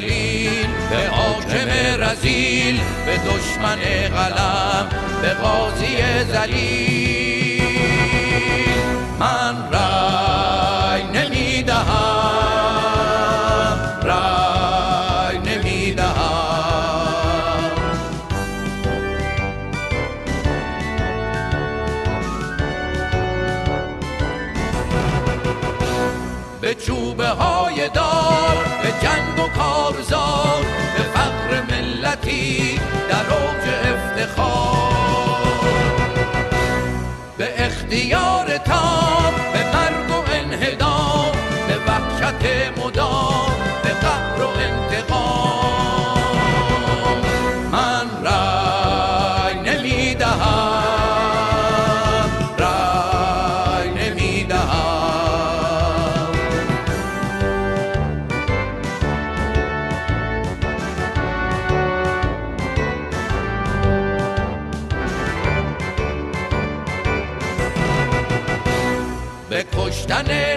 به حاکم رزیل به دشمن قلم به قاضی زلیل من رای ملتی در اوج افتخار. به اختیار تام به مرگ و انهدام به وحشت مدام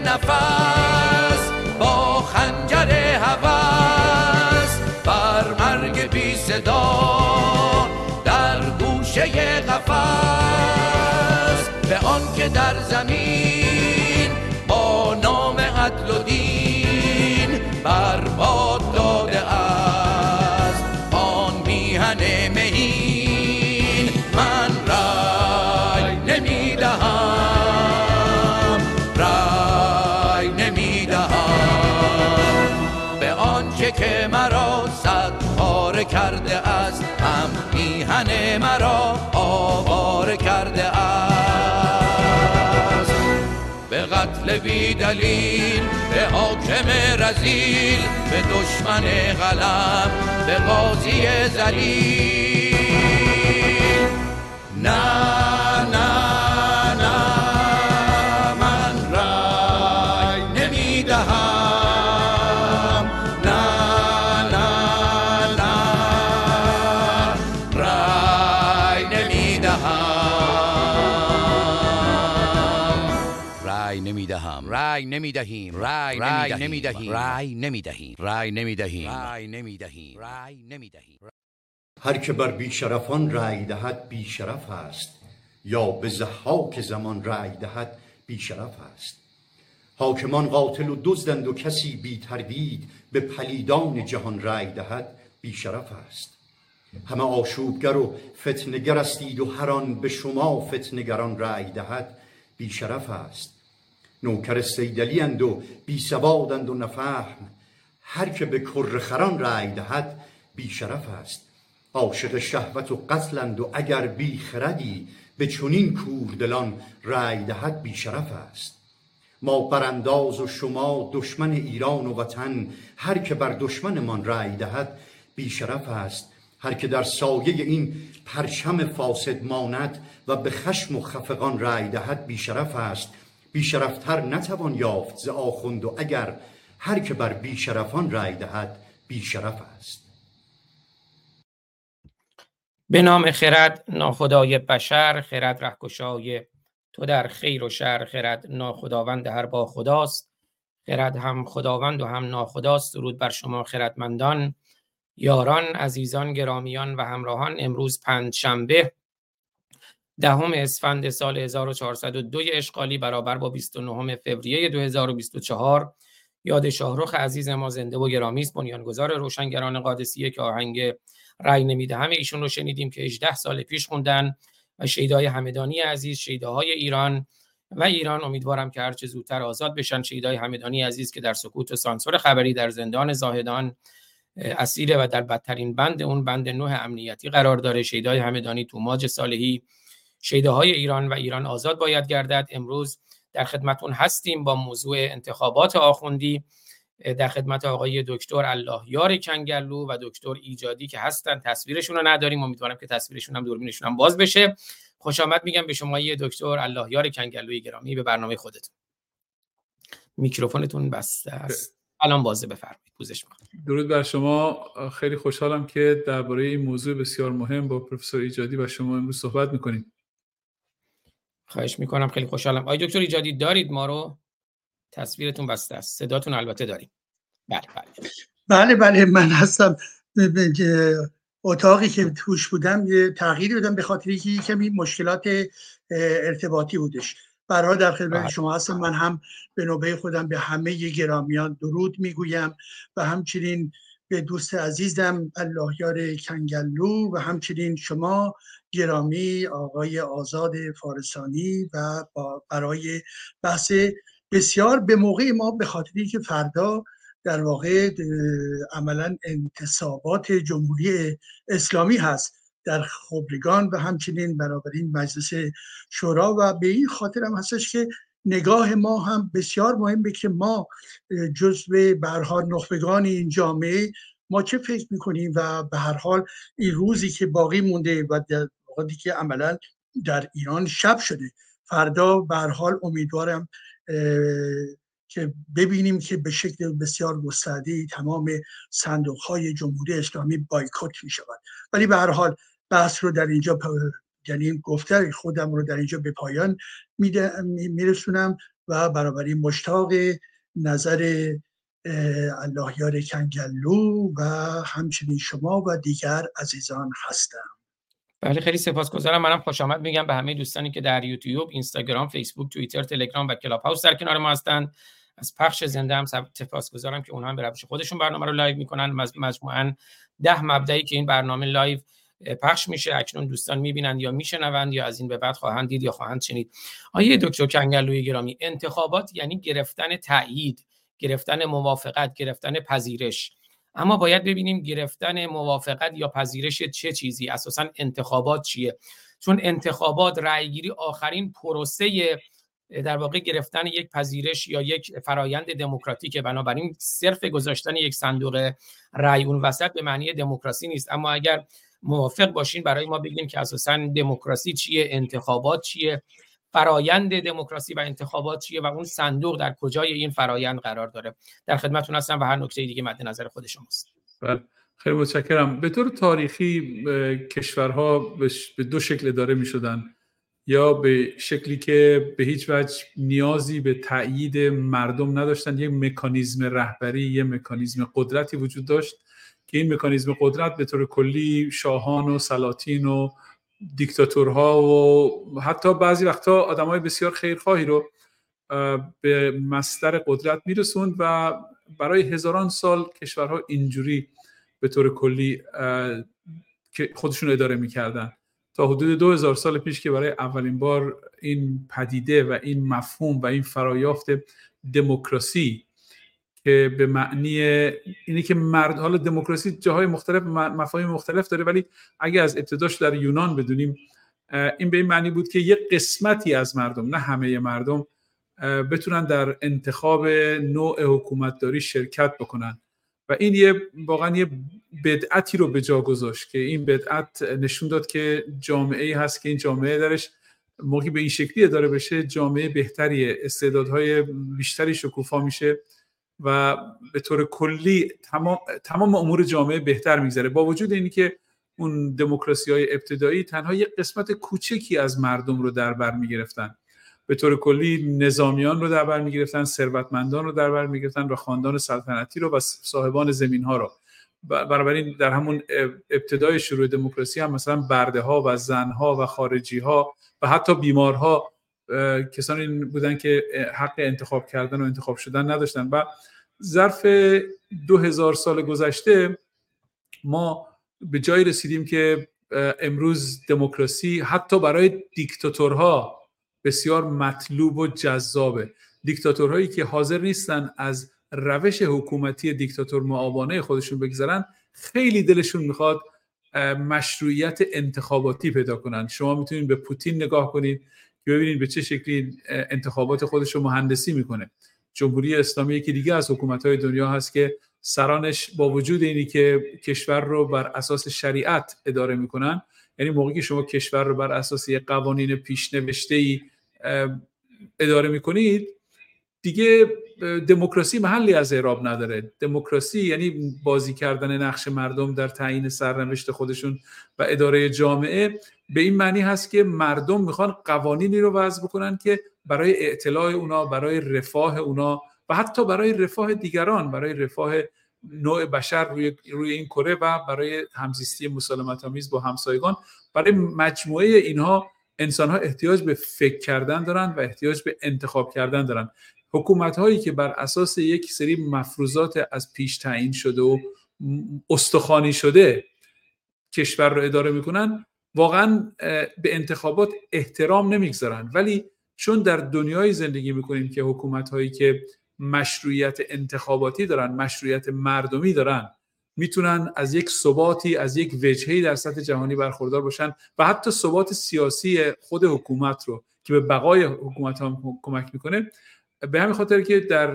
نفس با خنجر هوس بر مرگ بی صدا در گوشه قفس. به آن که در زمین با نام عدل و دین برباد مرا صد پاره کرده است هم میهن مرا آواره کرده است. به قتل بی دلیل به حاکم رزیل به دشمن قلم به قاضی زلیل نه نمی‌دهم. رای نمی‌دهیم. رای نمی‌دهیم. رای نمی‌دهیم. رای نمی‌دهیم. رای نمی‌دهیم. رای نمی‌دهیم. هر که بر بیشرفان رأی دهد بیشرف است یا به زحاک زمان رأی دهد بیشرف است. حاکمان قاتل و دزدند و کسی بی تردید به پلیدان جهان رأی دهد بیشرف است. همه آشوبگر و فتنگر استید و هر آن به شما فتنگران رأی دهد بیشرف است. نوکر سیدلی اند و بی سوادند و نفهم هر که به کرخران رأی دهد بیشرف است عاشق شهوت و قتلند و اگر بی خردی به چنین کوردلان رأی دهد بیشرف است ما برانداز و شما دشمن ایران و وطن هر که بر دشمنمان رأی دهد بیشرف است هر که در سایه این پرچم فاسد ماند و به خشم و خفقان رأی دهد بیشرف است بیشرفتر نتوان یافت ز آخوند و اگر هر که بر بیشرفان رأی دهد بیشرف است. به نام خرد ناخدای بشر خرد رهگشای تو در خیر و شر خرد ناخداوند هر با خداست. خرد هم خداوند و هم ناخداست. درود بر شما خردمندان. یاران عزیزان گرامیان و همراهان امروز پنج شنبه دهم اسفند سال 1402 اشغالی برابر با 29 فوریه 2024 یاد شاهرخ عزیز ما زنده و گرامی است. بنیانگذار روشنگران قادسیه که آهنگ رأی نمی‌دهم ایشون رو شنیدیم که 18 سال پیش خوندن و شیدای همدانی عزیز شیداهای ایران و ایران. امیدوارم که هرچه زودتر آزاد بشن شیدای همدانی عزیز که در سکوت و سانسور خبری در زندان زاهدان اسیره و در بدترین بند اون بند نه امنیتی قرار داره. شیدای همدانی توماج صالحی شیداهای ایران و ایران آزاد باید گردد. امروز در خدمتون هستیم با موضوع انتخابات آخوندی در خدمت آقای دکتر الله یار کنگرلو و دکتر ایجادی که هستن. تصویرشون رو نداریم. امیدوارم که تصویرشون هم دوربینشون هم باز بشه. خوش آمد میگم به شما دکتر الله یار کنگرلوی گرامی به برنامه خودتون. میکروفونتون بسته است. الان بازه بفرمایید. پوزش درود بر شما. خیلی خوشحالم که درباره این موضوع بسیار مهم با پروفسور ایجادی و شما امروز صحبت می‌کنیم. خواهش می‌کنم خیلی خوشحالم. آقای دکتر ایجادی دارید ما رو؟ تصویرتون بسته است. صداتون البته داریم. بله بله. بله بله من هستم. اتاقی که توش بودم یه تغییری بدم به خاطر که کمی مشکلات ارتباطی بودش. برای در خدمت بله. شما هستم. من هم به نوبه خودم به همه گرامیان درود می‌گویم و همچنین به دوست عزیزم اللهیار کنگلو و همچنین شما گرامی آقای آزاد فارسانی و برای بحث بسیار به موقع ما به خاطری که فردا در واقع عملا انتصابات جمهوری اسلامی هست در خبرگان و همچنین این مجلس شورا و به این خاطر هم هستش که نگاه ما هم بسیار مهمه که ما جزو برها نخبگان این جامعه ما چه فکر می‌کنیم و به هر حال این روزی که باقی مونده و وقتی که عملا در ایران شب شده. فردا به حال امیدوارم که ببینیم که به شکل بسیار گسترده تمام صندوق های جمهوری اسلامی بایکوت می شود ولی به هر حال بحث رو در اینجا یعنی گفته خودم رو در اینجا به پایان میرسونم و برابری مشتاق نظر اللهیار کنگلو و همچنین شما و دیگر عزیزان هستم. بله خیلی سپاسگزارم. منم خوش آمد میگم به همه دوستانی که در یوتیوب، اینستاگرام، فیسبوک، توییتر، تلگرام و کلاب هاوس در کنار ما هستند. از پخش زنده هم سپاسگزارم که اونها هم به روش خودشون برنامه رو live می‌کنن. مجموعا ده مبدئی که این برنامه live پخش میشه اکنون دوستان می‌بینند یا میشنوند یا از این به بعد خواهند دید یا خواهند شنید. آقای دکتر کنگرلوی گرامی انتخابات یعنی گرفتن تایید گرفتن موافقت گرفتن پذیرش. اما باید ببینیم گرفتن موافقت یا پذیرش چه چیزی اساسا انتخابات چیه؟ چون انتخابات رأیگیری آخرین پروسه در واقع گرفتن یک پذیرش یا یک فرایند دموکراتیک بنابراین صرف گذاشتن یک صندوق رأی اون وسط به معنی دموکراسی نیست. اما اگر موافق باشین برای ما بگیم که اساسا دموکراسی چیه انتخابات چیه؟ فرایند دموکراسی و انتخابات چیه و اون صندوق در کجای این فرایند قرار داره. در خدمتتون هستم و هر نکته دیگه مد نظر خود شماست. بله. خیلی متشکرم. به طور تاریخی کشورها به دو شکل داره می شدن. یا به شکلی که به هیچ وجه نیازی به تایید مردم نداشتن. یک مکانیزم رهبری یه مکانیزم قدرتی وجود داشت که این مکانیزم قدرت به طور کلی شاهان و سلاطین و دیکتاتورها و حتی بعضی وقتا آدمای بسیار خیرخواهی رو به مستر قدرت میرسوند و برای هزاران سال کشورها اینجوری به طور کلی که خودشون اداره می‌کردن. تا حدود دو هزار سال پیش که برای اولین بار این پدیده و این مفهوم و این فرایافت دموکراسی که به معنی اینی که مرد حالا دموکراسی جاهای مختلف مفاهیم مختلف داره ولی اگه از ابتداش در یونان بدونیم این به این معنی بود که یه قسمتی از مردم نه همه مردم بتونن در انتخاب نوع حکومتداری شرکت بکنن. و این یه واقعا یه بدعتی رو به جا گذاشت که این بدعت نشون داد که جامعه هست که این جامعه درش موقعی به این شکلی اداره بشه جامعه بهتری استعدادهای بیشتری شکوفا میشه. و به طور کلی تمام, تمام امور جامعه بهتر میگذره. با وجود اینی که اون دموکراسی های ابتدایی تنها یک قسمت کوچکی از مردم رو در بر می‌گرفتن. به طور کلی نظامیان رو در بر می‌گرفتن ثروتمندان رو در بر می‌گرفتن و خاندان سلطنتی رو و صاحبان زمین ها رو بنابراین در همون ابتدای شروع دموکراسی هم مثلا برده ها و زن ها و خارجی ها و حتی بیمارها کسانی بودن که حق انتخاب کردن و انتخاب شدن نداشتن. و ظرف دو هزار سال گذشته ما به جایی رسیدیم که امروز دموکراسی حتی برای دیکتاتورها بسیار مطلوب و جذابه. دیکتاتورهایی که حاضر نیستن از روش حکومتی دیکتاتور معابانه خودشون بگذارن خیلی دلشون می‌خواد مشروعیت انتخاباتی پیدا کنن. شما می‌تونید به پوتین نگاه کنید. که ببینید به چه شکلی انتخابات خودش رو مهندسی می‌کنه. جمهوری اسلامی یکی دیگه از حکومت های دنیا هست که سرانش با وجود اینی که کشور رو بر اساس شریعت اداره می‌کنن. یعنی موقعی که شما کشور رو بر اساس یک قوانین پیشنوشته ای اداره می‌کنید دیگه دموکراسی محلی از اعراب نداره. دموکراسی یعنی بازی کردن نقش مردم در تعیین سرنوشت خودشون و اداره جامعه به این معنی هست که مردم می‌خوان قوانینی رو وضع بکنن که برای اعتلاع اونا برای رفاه اونا و حتی برای رفاه دیگران برای رفاه نوع بشر روی, روی این کره و برای همزیستی مسالمت آمیز با همسایگان. برای مجموعه اینها انسان ها احتیاج به فکر کردن دارن و احتیاج به انتخاب کردن دارن. حکومت هایی که بر اساس یک سری مفروضات از پیش تعیین شده و استخوانی شده کشور رو اداره می‌کنن واقعا به انتخابات احترام نمی‌گذارن. ولی چون در دنیای زندگی می‌کنیم که حکومت هایی که مشروعیت انتخاباتی دارن مشروعیت مردمی دارن می‌تونن از یک ثباتی از یک وجهی در سطح جهانی برخوردار باشن و حتی ثبات سیاسی خود حکومت رو که به بقای حکومت هم کمک می‌کنه به همین خاطر که در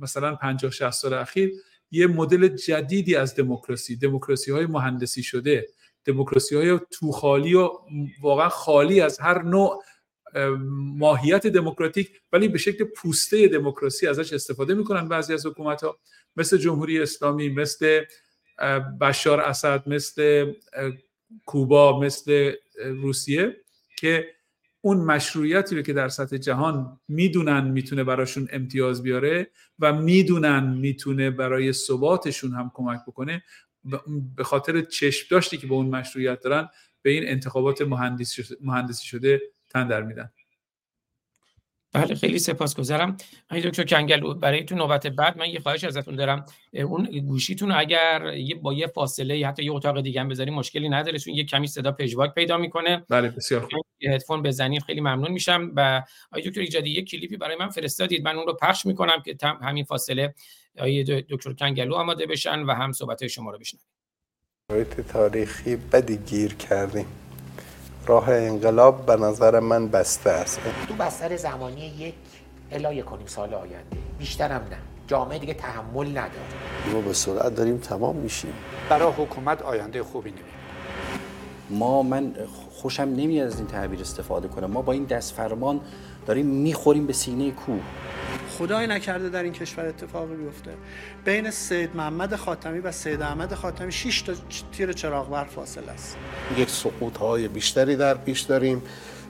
مثلا 50 60 سال اخیر یه مدل جدیدی از دموکراسی دموکراسی های مهندسی شده دموکراسی های توخالی و واقعا خالی از هر نوع ماهیت دموکراتیک ولی به شکل پوسته دموکراسی ازش استفاده می‌کنن بعضی از حکومت ها مثل جمهوری اسلامی مثل بشار اسد مثل کوبا مثل روسیه که اون مشروعیتی رو که در سطح جهان می‌دونن می‌تونه براشون امتیاز بیاره و می‌دونن می‌تونه برای ثباتشون هم کمک بکنه به خاطر چشم داشتی که به اون مشروعیت دارن به این انتخابات مهندسی شده تن در میدن. بله خیلی سپاسگزارم. آقای دکتر کنگل برای تو نوبت بعد من یه خواهش ازتون دارم. اون گوشیتون اگر با یه فاصله حتی یه اتاق دیگه هم بذاری مشکلی نداره. چون یه کمی صدا پژواک پیدا می‌کنه. بله بسیار خوب. هدفون بزنید خیلی ممنون میشم. و آقای دکتر ایجادی یه کلیپی برای من فرستادید. من اون رو پخش می‌کنم که همین فاصله آقای دکتر کنگلو آماده بشن و هم صحبت شما رو بشنویم. تاریخی بدی گیر کردیم. راه انقلاب به نظر من بسته است. تو بستر زمانی یک الا یک سال آینده. بیشترم نه. جامعه دیگه تحمل نداره. ما به سرعت داریم تمام میشیم. برای حکومت آینده خوبی نمید ما من خوشم نمیاد از این تعبیر استفاده کنم. ما با این دست فرمان داریم می‌خوریم به سینه کوه. خدای نکرده در این کشور اتفاقی بیفته. بین سید محمد خاتمی و سید احمد خاتمی 6 تا تیر چراغ فاصله است. یک سقوط های بیشتری در پیش داریم.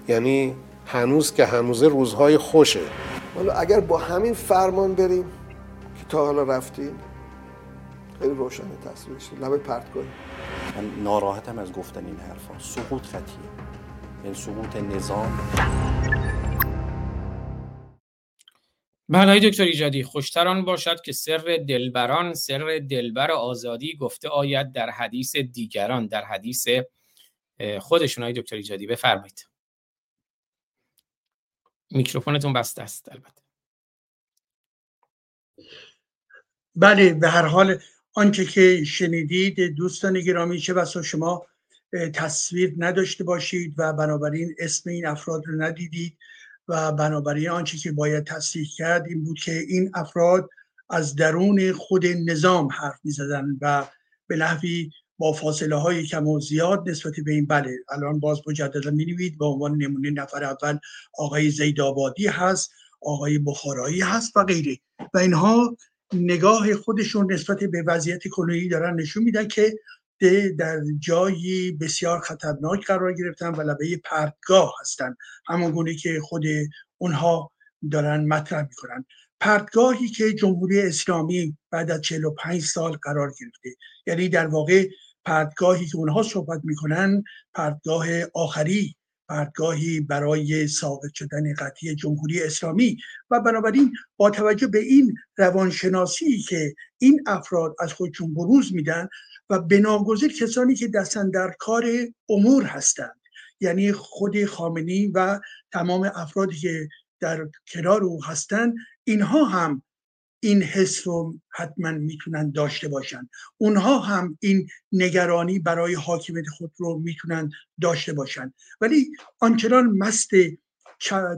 یعنی هنوز که هنوز روزهای خوشه. حالا اگر با همین فرمان بریم که تا حالا رفتیم خیلی روشنه تصویرش لبه پرتگاهی من ناراحتم از گفتن این حرفا. سقوط خطیه. این یعنی سقوط نظام. بله دکتر ایجادی خوشتران باشد که سر دلبران سر دلبر آزادی گفته آید در حدیث دیگران در حدیث خودشون. های دکتر ایجادی بفرمایید. میکروفونتون بسته است البته. بله به هر حال آنچه که شنیدید دوستان گرامی چه بسا شما تصویر نداشته باشید و بنابراین اسم این افراد رو ندیدید. و بنابراین آنچه که باید تصدیق کرد این بود که این افراد از درون خود نظام حرف می زدن و به نحوی با فاصله های کم و زیاد نسبت به این بله الان باز مجددا می نوید به عنوان نمونه نفر اول آقای زیدآبادی هست آقای بخارایی هست و غیره. و اینها نگاه خودشون نسبت به وضعیت کنونی دارن نشون میدن که در جایی بسیار خطرناک قرار گرفتن و لبه پرتگاه هستند همون گونه که خود اونها دارن مطرح می‌کنن. پرتگاهی که جمهوری اسلامی بعد از 45 سال قرار گرفته. یعنی در واقع پرتگاهی که اونها صحبت می‌کنن پرتگاه آخری پرتگاهی برای ثابت شدن قطعی جمهوری اسلامی. و بنابراین با توجه به این روانشناسی که این افراد از خودشون بروز میدن و بناگذیر کسانی که دستن در کار امور هستند. یعنی خود خامنی و تمام افرادی که در کنار او هستند اینها هم این حس رو حتما می‌تونن داشته باشن. اونها هم این نگرانی برای حاکمیت خود رو می‌تونن داشته باشن. ولی آنچنان مست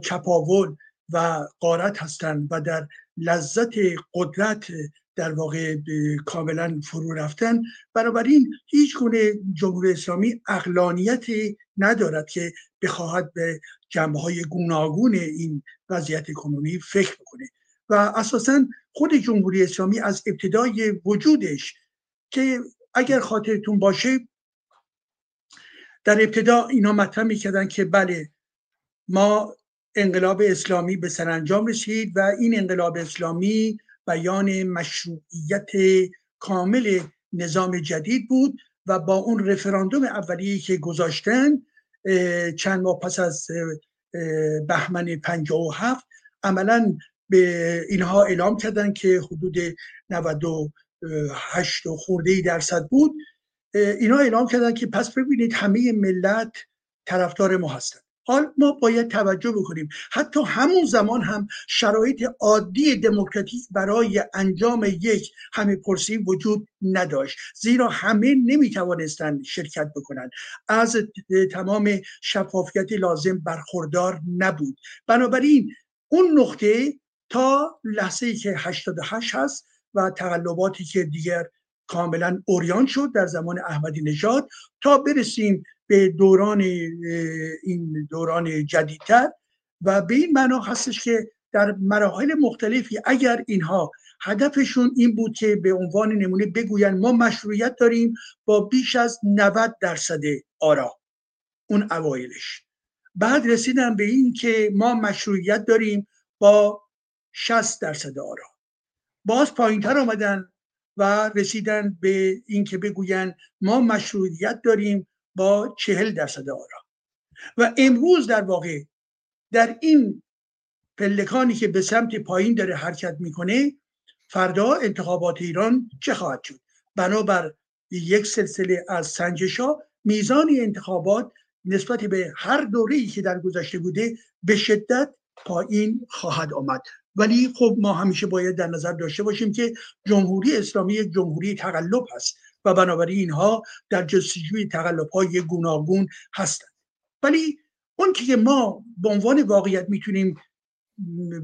چپاول و قارت هستند و در لذت قدرت در واقع کاملا فرو رفتن. بنابراین هیچ گونه جمهوری اسلامی اقلانیتی ندارد که بخواهد به جنبه های گوناگون این وضعیت کنونی فکر بکنه. و اساسا خود جمهوری اسلامی از ابتدای وجودش که اگر خاطرتون باشه در ابتدا اینا مطرح می‌کردن که بله ما انقلاب اسلامی به سرانجام رسید و این انقلاب اسلامی بیان مشروعیت کامل نظام جدید بود و با اون رفراندوم اولیه که گذاشتن چند ماه پس از بهمن 57 عملا به اینها اعلام کردن که حدود 98 خورده درصد بود. اینا اعلام کردن که پس ببینید همه ملت طرفدار ما هستند حال ما باید توجه بکنیم. حتی همون زمان هم شرایط عادی دموکراتیک برای انجام یک همه پرسی وجود نداشت. زیرا همه نمی توانستند شرکت بکنند. از تمام شفافیت لازم برخوردار نبود. بنابراین اون نقطه تا لحظه که 88 هست و تقلباتی که دیگر کاملا اوریان شد در زمان احمدی نژاد. تا برسیم به دوران این دوران جدیدتر و به این معنا هستش که در مراحل مختلفی اگر اینها هدفشون این بود که به عنوان نمونه بگوین ما مشروعیت داریم با بیش از 90 درصد آرا. اون اوایلش. بعد رسیدن به این که ما مشروعیت داریم با 60 درصد آرا. باز پایینتر آمدن و رسیدن به اینکه بگوین ما مشروعیت داریم با چهل درصد آرا. و امروز در واقع در این پلکانی که به سمت پایین داره حرکت می‌کنه فردا انتخابات ایران چه خواهد شد؟ بنابر یک سلسله از سنجش ها میزان انتخابات نسبت به هر دوره ای که در گذشته بوده به شدت پایین خواهد آمد. ولی خب ما همیشه باید در نظر داشته باشیم که جمهوری اسلامی یک جمهوری تقلب هست و بنابراین اینها در جستجوی تقلب های گوناگون هستند. ولی اون که ما به عنوان واقعیت می‌تونیم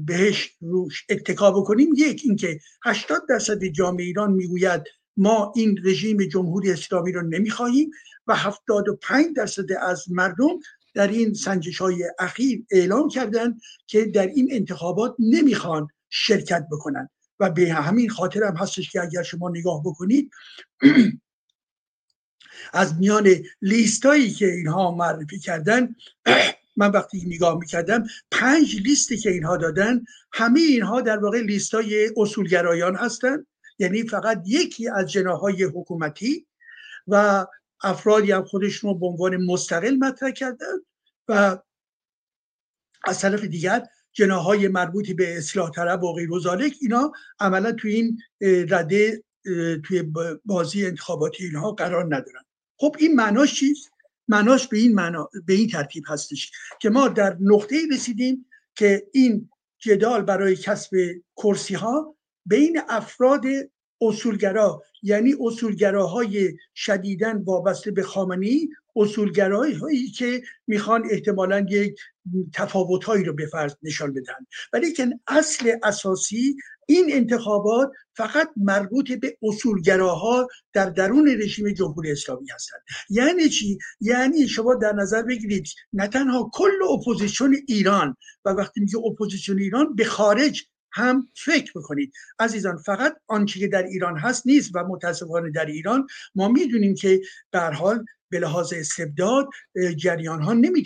بهش روش اتکا بکنیم یک اینکه 80 درصد جامعه ایران می‌گوید ما این رژیم جمهوری اسلامی رو نمی‌خواهیم و 75 درصد از مردم در این سنجش های اخیر اعلام کردند که در این انتخابات نمی‌خوان شرکت بکنن و به همین خاطر هم هستش که اگر شما نگاه بکنید از میان لیستایی که اینها معرفی کردن من وقتی نگاه می‌کردم پنج لیستی که اینها دادن همه اینها در واقع لیستای اصولگرایان هستند. یعنی فقط یکی از جناهای حکومتی و افرادی هم خودشون رو به عنوان مستقل مطرح کردن و از طرف دیگر جناهای مربوطی به اصلاح طلب و غیر اینا عملا توی این رده توی بازی انتخاباتی اینها قرار ندارن. خب این معناش چیست؟ معناش به این معنا به این ترتیب هستش که ما در نقطه رسیدیم که این جدال برای کسب کرسی ها بین افراد اصولگرا یعنی اصولگراهای شدیدن وابسته به خامنی اصولگرایی هایی که می‌خوان احتمالا یک تفاوت هایی رو به فرض نشان بدن. ولی که اصل اساسی این انتخابات فقط مربوط به اصولگراها در درون رژیم جمهوری اسلامی هستند. یعنی چی؟ یعنی شما در نظر بگیرید نه تنها کل اپوزیسیون ایران و وقتی میگه اپوزیسیون ایران به خارج هم فکر بکنید. عزیزان فقط آنچه که در ایران هست نیست و متاسفانه در ایران ما می‌دونیم که به حال به لحاظ استبداد جریان ها نمی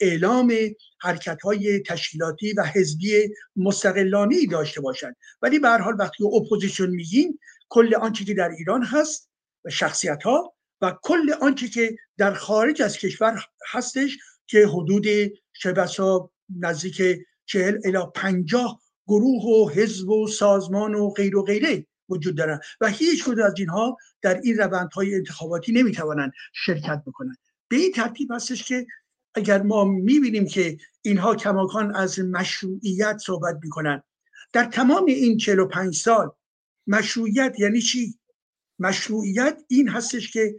اعلام حرکت های تشکیلاتی و حزبی مستقلانه داشته باشند. ولی به هر حال وقتی اپوزیسیون میگیم کل آنچه که در ایران هست و شخصیت ها و کل آنچه که در خارج از کشور هستش که حدود شبسا نزدیک چهل الی پنجاه گروه و حزب و سازمان و غیر و غیره وجود دارن و هیچ کدوم از اینها در این روندهای انتخاباتی نمی‌توانند شرکت بکنند. به این ترتیب هستش که اگر ما می‌بینیم که اینها کماکان از مشروعیت صحبت می‌کنن در تمام این 45 سال مشروعیت یعنی چی؟ مشروعیت این هستش که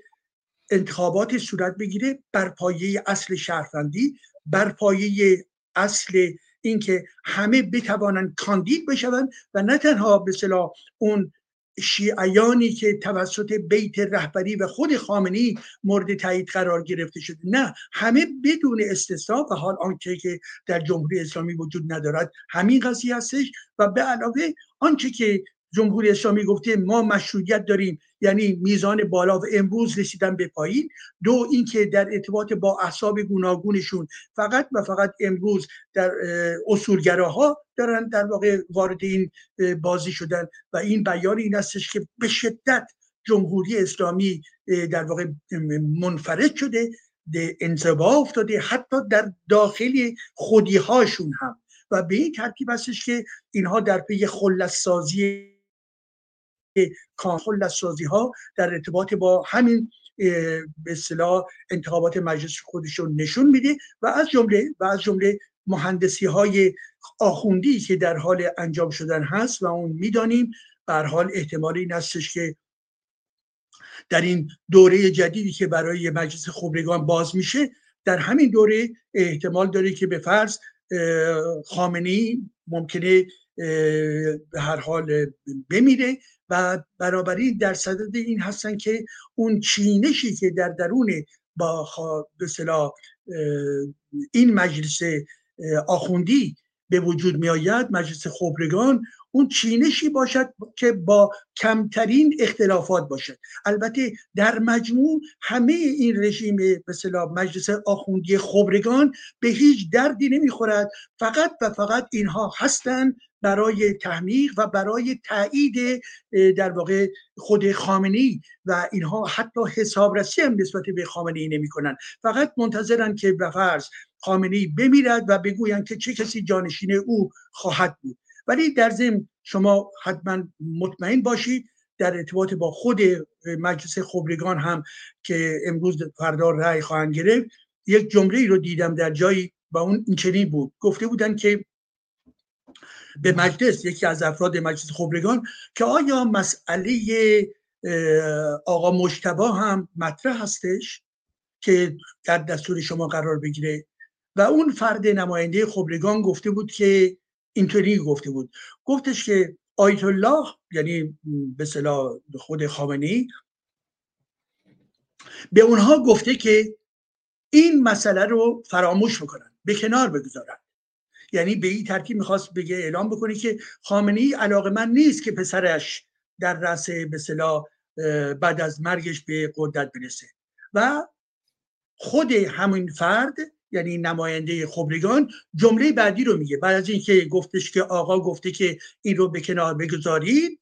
انتخابات صورت بگیره بر پایه اصل شهروندی بر پایه اصل اینکه همه بتوانند کاندید بشوند و نه تنها به اون شیعیانی که توسط بیت رهبری و خود خامنی مورد تایید قرار گرفته شده نه همه بدون استثنا و حال آنچه که در جمهوری اسلامی وجود ندارد همین قضیه هستش. و به علاوه آنچه که جمهوری اسلامی گفته ما مشروعیت داریم یعنی میزان بالا و امروز رسیدن به پایین. دو اینکه در ارتباط با احساب گوناگونشون فقط و فقط امروز در اصولگراها دارن در واقع وارد این بازی شدن و این بیان این استش که به شدت جمهوری اسلامی در واقع منفرد شده انزوا افتاده حتی در داخل خودی هاشون هم. و به این ترتیب هستش که اینها در پی خلص سازی سازی ها در ارتباط با همین به اصطلاح انتخابات مجلس خودشون نشون میده و از جمله و از جمله مهندسی های آخوندی که در حال انجام شدن هست و اون می‌دانیم بر حال احتمال این هستش که در این دوره جدیدی که برای مجلس خبرگان باز میشه در همین دوره احتمال داره که به فرض خامنی ممکنه به هر حال بمیره و برابری در صدد این هستن که اون چینشی که در درون با به این مجلس آخوندی به وجود می آید مجلس خبرگان اون چینشی باشد که با کمترین اختلافات باشد. البته در مجموع همه این رژیم مثلا مجلس آخوندی خبرگان به هیچ دردی نمی‌خورد. فقط و فقط اینها هستند برای تحمیق و برای تایید در واقع خود خامنی و اینها حتی حسابرسی هم نسبت به خامنی نمی کنن فقط منتظرن که به فرض خامنی بمیرد و بگویند که چه کسی جانشین او خواهد بود. ولی در ضمن شما حتما مطمئن باشید در ارتباط با خود مجلس خبرگان هم که امروز فردا رأی خواهند گرفت یک جمله ای رو دیدم در جایی و اون این بود. گفته بودن که به مجلس یکی از افراد مجلس خبرگان که آیا مسئله آقا مشتبا هم مطرح هستش که در دستور شما قرار بگیره؟ و اون فرد نماینده خبرگان گفته بود که اینطوری گفته بود. گفتش که آیت الله یعنی به صلاح خود خامنی به اونها گفته که این مسئله رو فراموش بکنن به کنار بگذارن. یعنی به این ترتیب می‌خواست بگه اعلام بکنه که خامنی علاقه من نیست که پسرش در رأس به بعد از مرگش به قدرت برسه. و خود همین فرد یعنی نماینده خبرگان جمله بعدی رو میگه. بعد از اینکه گفتش که آقا گفته که این رو به کنار بگذارید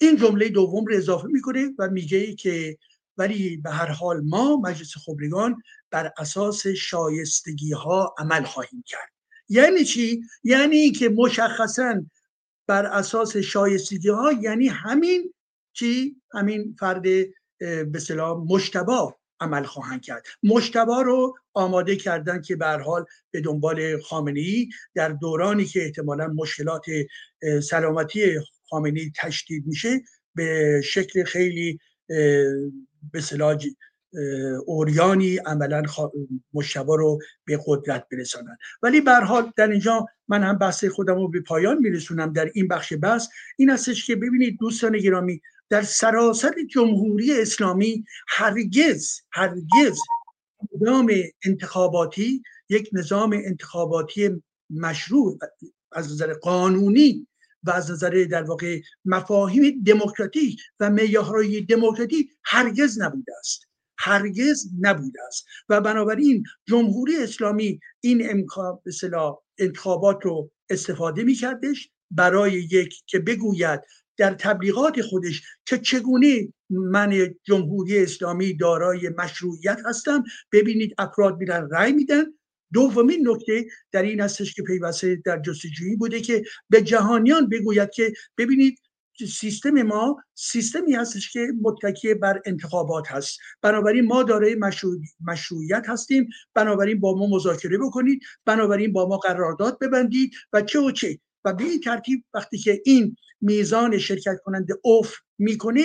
این جمله دوم رو اضافه می‌کنه و میگه که ولی به هر حال ما مجلس خبرگان بر اساس شایستگی ها عمل خواهیم کرد. یعنی چی؟ یعنی که مشخصا بر اساس شایستگی ها یعنی همین چی؟ همین فرد به سلام مشتبا عمل خواهند کرد. مشتبا رو آماده کردن که به حال به دنبال خامنی در دورانی که احتمالا مشکلات سلامتی خامنی تشدید میشه به شکل خیلی به اوریانی عملا مشتبا رو به قدرت برسانن ولی به حال در اینجا من هم بحث خودم رو به پایان میرسونم در این بخش بحث. این هستش که ببینید دوستان گرامی در سراسر جمهوری اسلامی هرگز هرگز نظام انتخاباتی یک نظام انتخاباتی مشروع از نظر قانونی و از نظر در واقع مفاهیم دموکراتیک و معیارهای دموکراتیک هرگز نبوده است. هرگز نبوده است. و بنابراین جمهوری اسلامی این امکان انتخابات رو استفاده می کردش برای یک که بگوید در تبلیغات خودش که چگونه من جمهوری اسلامی دارای مشروعیت هستم ببینید افراد میرن رأی میدن. دومین نکته در این هستش که پیوسته در جستجویی بوده که به جهانیان بگوید که ببینید سیستم ما سیستمی هستش که متکی بر انتخابات هست. بنابراین ما دارای مشروعیت هستیم. بنابراین با ما مذاکره بکنید. بنابراین با ما قرارداد ببندید و چه و چه. و به این ترتیب وقتی که این میزان شرکت کننده اوف می‌کنه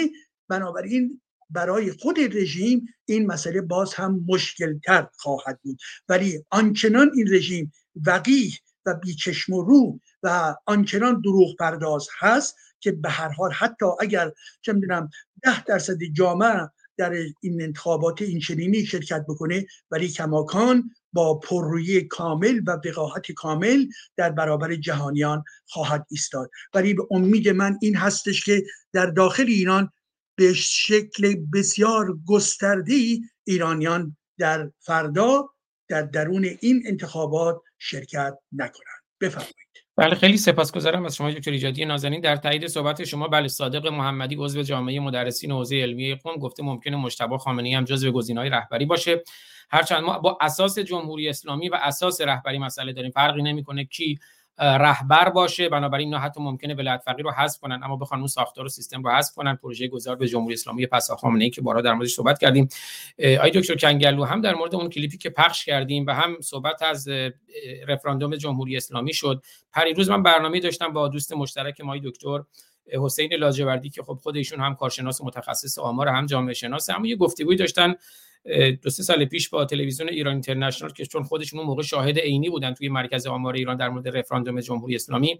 بنابراین برای خود رژیم این مسئله باز هم مشکلتر خواهد بود. ولی آنچنان این رژیم وقیح و بیچشم و رو و آنچنان دروغ پرداز هست که به هر حال حتی اگر چه می‌دونم ده درصد جامعه در این انتخابات این چنینی شرکت بکنه ولی کماکان با پررویی کامل و وقاحت کامل در برابر جهانیان خواهد ایستاد. ولی به امید من این هستش که در داخل ایران به شکل بسیار گستردی ایرانیان در فردا در درون این انتخابات شرکت نکنند. بفرمایید. بله خیلی سپاسگزارم از شما دکتر ایجادی نازنین. در تایید صحبت شما بله صادق محمدی عضو جامعه مدرسین حوزه علمی قم گفته ممکنه مجتبی خامنه‌ای هم جزو گزینه‌های رهبری باشه. هرچند ما با اساس جمهوری اسلامی و اساس رهبری مسئله داریم فرقی نمی‌کنه کی رهبر باشه. بنابراین اینا حتی ممکنه ولایت فقیه رو حذف کنن اما بخوان اون ساختار و سیستم رو حذف کنن. پروژه گذار به جمهوری اسلامی پس خامنه ای که بارها در موردش صحبت کردیم. آی دکتر کنگلو هم در مورد اون کلیپی که پخش کردیم و هم صحبت از رفراندوم جمهوری اسلامی شد. پریروز من برنامه داشتم با دوست مشترک ما دکتر حسین لاجوردی که خب خود ایشون هم کارشناس متخصص آمار هم جامعه شناس اما یه گفتگوی داشتن دو سه سال پیش با تلویزیون ایران اینترنشنال که چون خودشون اون موقع شاهد عینی بودن توی مرکز آمار ایران در مورد رفراندوم جمهوری اسلامی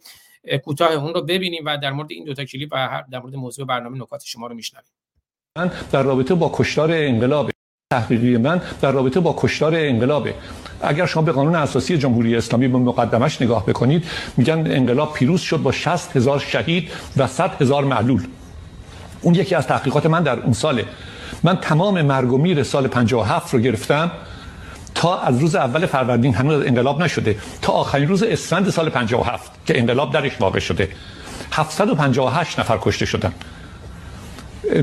کوتاه اون رو ببینیم و در مورد این دو تا کلیپ و در مورد موضوع برنامه نکات شما رو میشنویم. من در رابطه با کشتار انقلاب تحقیقی من در رابطه با کشتار انقلابه اگر شما به قانون اساسی جمهوری اسلامی به مقدمش نگاه بکنید میگن انقلاب پیروز شد با 60 هزار شهید و 100 هزار معلول. اون یکی از تحقیقات من در اون ساله. من تمام مرگ و میر سال 57 رو گرفتم تا از روز اول فروردین هنوز انقلاب نشده تا آخرین روز اسفند سال 57 که انقلاب درش واقع شده. 758 نفر کشته شدن.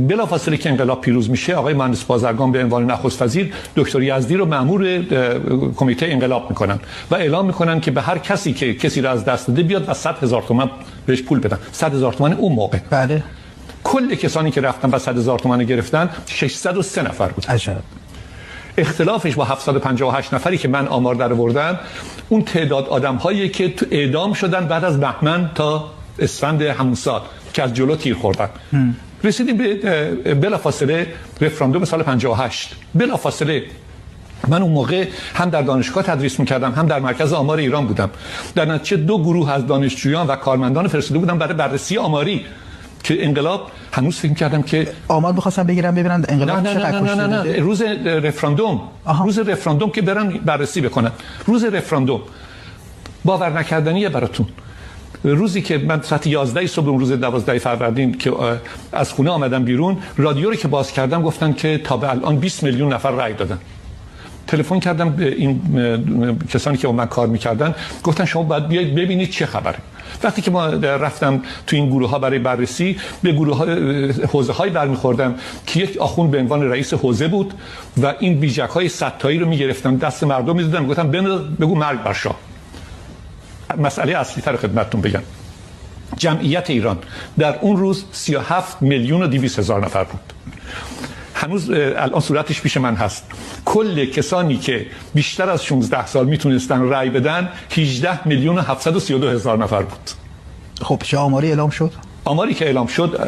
بلا فاصله که انقلاب پیروز میشه آقای مهندس بازرگان به عنوان نخست وزیر دکتر یزدی رو مأمور کمیته انقلاب می‌کنن و اعلام می‌کنن که به هر کسی که کسی رو از دست داده بیاد و 100 هزار تومان بهش پول بدن. 100 هزار تومان اون موقع. بله. کل کسانی که رفتن و 100 هزار تومان گرفتن 603 نفر بود. عجب. اختلافش با 758 نفری که من آمار در آوردم اون تعداد آدم هایی که تو اعدام شدن بعد از بهمن تا اسفند همون سال که از جلو تیر خوردن. رسیدیم به بلافاصله رفراندوم سال 58 بلافاصله من اون موقع هم در دانشگاه تدریس می‌کردم هم در مرکز آمار ایران بودم. در نتیجه دو گروه از دانشجویان و کارمندان فرستاده بودم برای بررسی آماری. که انقلاب هنوز فکر کردم که آمار می‌خواستم بگیرم ببینن انقلاب نه نه نه نه, نه, نه. روز رفراندوم. آها. روز رفراندوم که برن بررسی بکنن. روز رفراندوم. باور نکردنیه براتون. روزی که من ساعت 11 صبح اون روز 12 فروردین که از خونه آمدم بیرون رادیو رو که باز کردم گفتن که تا به الان 20 میلیون نفر رأی دادن. تلفن کردم به این کسانی که با من کار می‌کردن. گفتن شما باید بیاید ببینید چه خبره. وقتی که ما رفتم تو این گروه ها برای بررسی به گروه ها حوزه های برمیخوردم که یک آخون به عنوان رئیس حوزه بود و این بیجک های ستایی رو می‌گرفتم دست مردم می‌دادم گفتم بگو مرگ بر شاه. مسئله اصلی تر خدمتتون بگم. جمعیت ایران در اون روز 37 میلیون و 200 هزار نفر بود. هنوز الان صورتش پیش من هست. کل کسانی که بیشتر از 16 سال می‌تونستن رأی بدن 18 میلیون و 732 هزار نفر بود. خب چه آماری اعلام شد؟ آماری که اعلام شد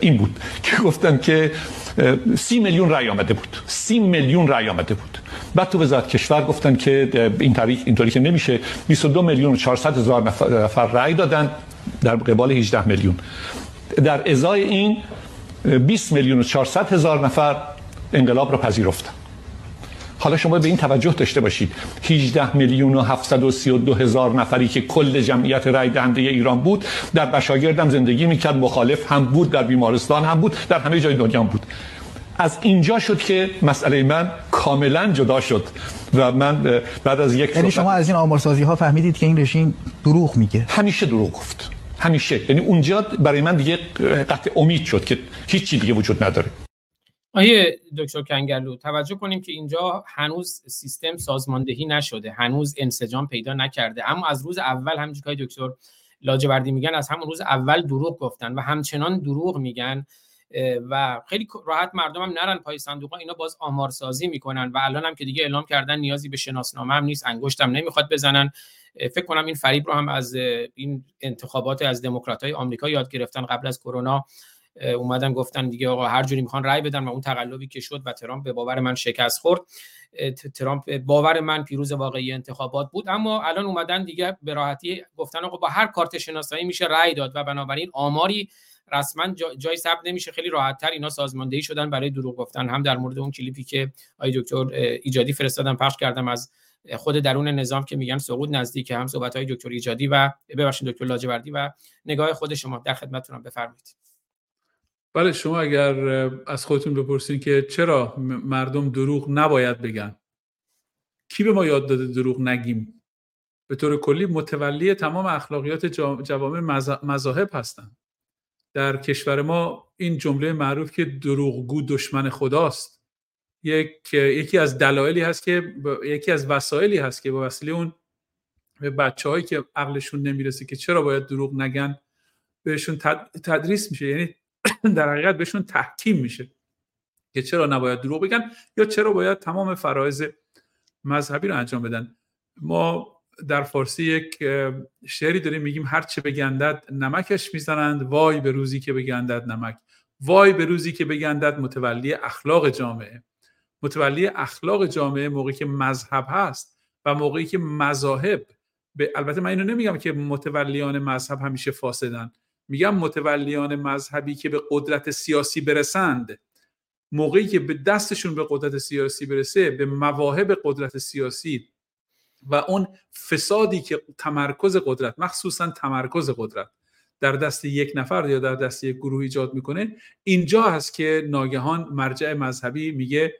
این بود که گفتن که سی میلیون رأی آمده بود. سی میلیون رأی آمده بود. بعد تو وزارت کشور گفتن که این تاریخ اینطوری که نمیشه 22 میلیون و 400 هزار نفر رأی دادن در قبال 18 میلیون. در ازای این 20 میلیون و 400 هزار نفر انقلاب را پذیرفتن. حالا شما به این توجه داشته باشید. 18 میلیون و 732 هزار نفری که کل جمعیت رای دهنده ایران بود در بشاگردم زندگی می‌کرد مخالف هم بود در بیمارستان هم بود در همه جای دنیا بود. از اینجا شد که مسئله من کاملا جدا شد و من بعد از یک یعنی شما از این آمارسازی ها فهمیدید که این رژیم دروغ میگه. همیشه دروغ گفت. همیشه. یعنی اونجا برای من دیگه قطع امید شد که هیچ چیزی دیگه وجود نداره. آیه دکتر کنگلو توجه کنیم که اینجا هنوز سیستم سازماندهی نشده. هنوز انسجام پیدا نکرده. اما از روز اول همونجوری که دکتر لاجوردی میگن از همون روز اول دروغ گفتن و همچنان دروغ میگن و خیلی راحت مردم هم نرن پای صندوق اینا باز آمارسازی می‌کنن و الان هم که دیگه اعلام کردن نیازی به شناسنامه هم نیست انگشتم نمی‌خواد بزنن. فکر کنم این فریب رو هم از این انتخابات از دموکرات های آمریکا یاد گرفتن قبل از کرونا. اومدن گفتن دیگه آقا هر جوری می‌خوان رای بدن و اون تقلبی که شد و ترامپ به باور من شکست خورد. ترامپ باور من پیروز واقعی انتخابات بود اما الان اومدن دیگه به راحتی گفتن آقا با هر کارت شناسایی میشه رأی داد و بنابراین آماری رسما جای ثبت نمیشه. خیلی راحت تر اینا سازماندهی شدن برای دروغ گفتن. هم در مورد اون کلیپی که آقای دکتر ایجادی فرستادن پخش کردم از خود درون نظام که میگن سقوط نزدیک هم صحبت های دکتر ایجادی و ببخشید دکتر لاجوردی و نگاه خود شما در خدمتتونم بفرمایید. بله شما اگر از خودتون بپرسین که چرا مردم دروغ نباید بگن؟ کی به ما یاد داده دروغ نگیم؟ به طور کلی متولی تمام اخلاقیات جوامع مذاهب هستند در کشور ما این جمله معروف که دروغگو دشمن خداست. یک یکی از دلایلی هست که یکی از وسایلی هست که با وسیله اون به بچه که عقلشون نمی‌رسه که چرا باید دروغ نگن بهشون تدریس میشه. یعنی در حقیقت بهشون تحکیم میشه که چرا نباید دروغ بگن یا چرا باید تمام فرایز مذهبی رو انجام بدن. ما در فارسی یک شعری داریم میگیم هر چه بگندد نمکش می‌زنند وای به روزی که بگندد نمک. وای به روزی که بگندد متولی اخلاق جامعه. متولی اخلاق جامعه موقعی که مذهب هست و موقعی که مذاهب به البته من اینو نمیگم که متولیان مذهب همیشه فاسدن. میگم متولیان مذهبی که به قدرت سیاسی برسند. موقعی که به دستشون به قدرت سیاسی برسه به مواهب قدرت سیاسی و اون فسادی که تمرکز قدرت مخصوصا تمرکز قدرت در دست یک نفر یا در دست یک گروه ایجاد می‌کنه اینجا هست که ناگهان مرجع مذهبی میگه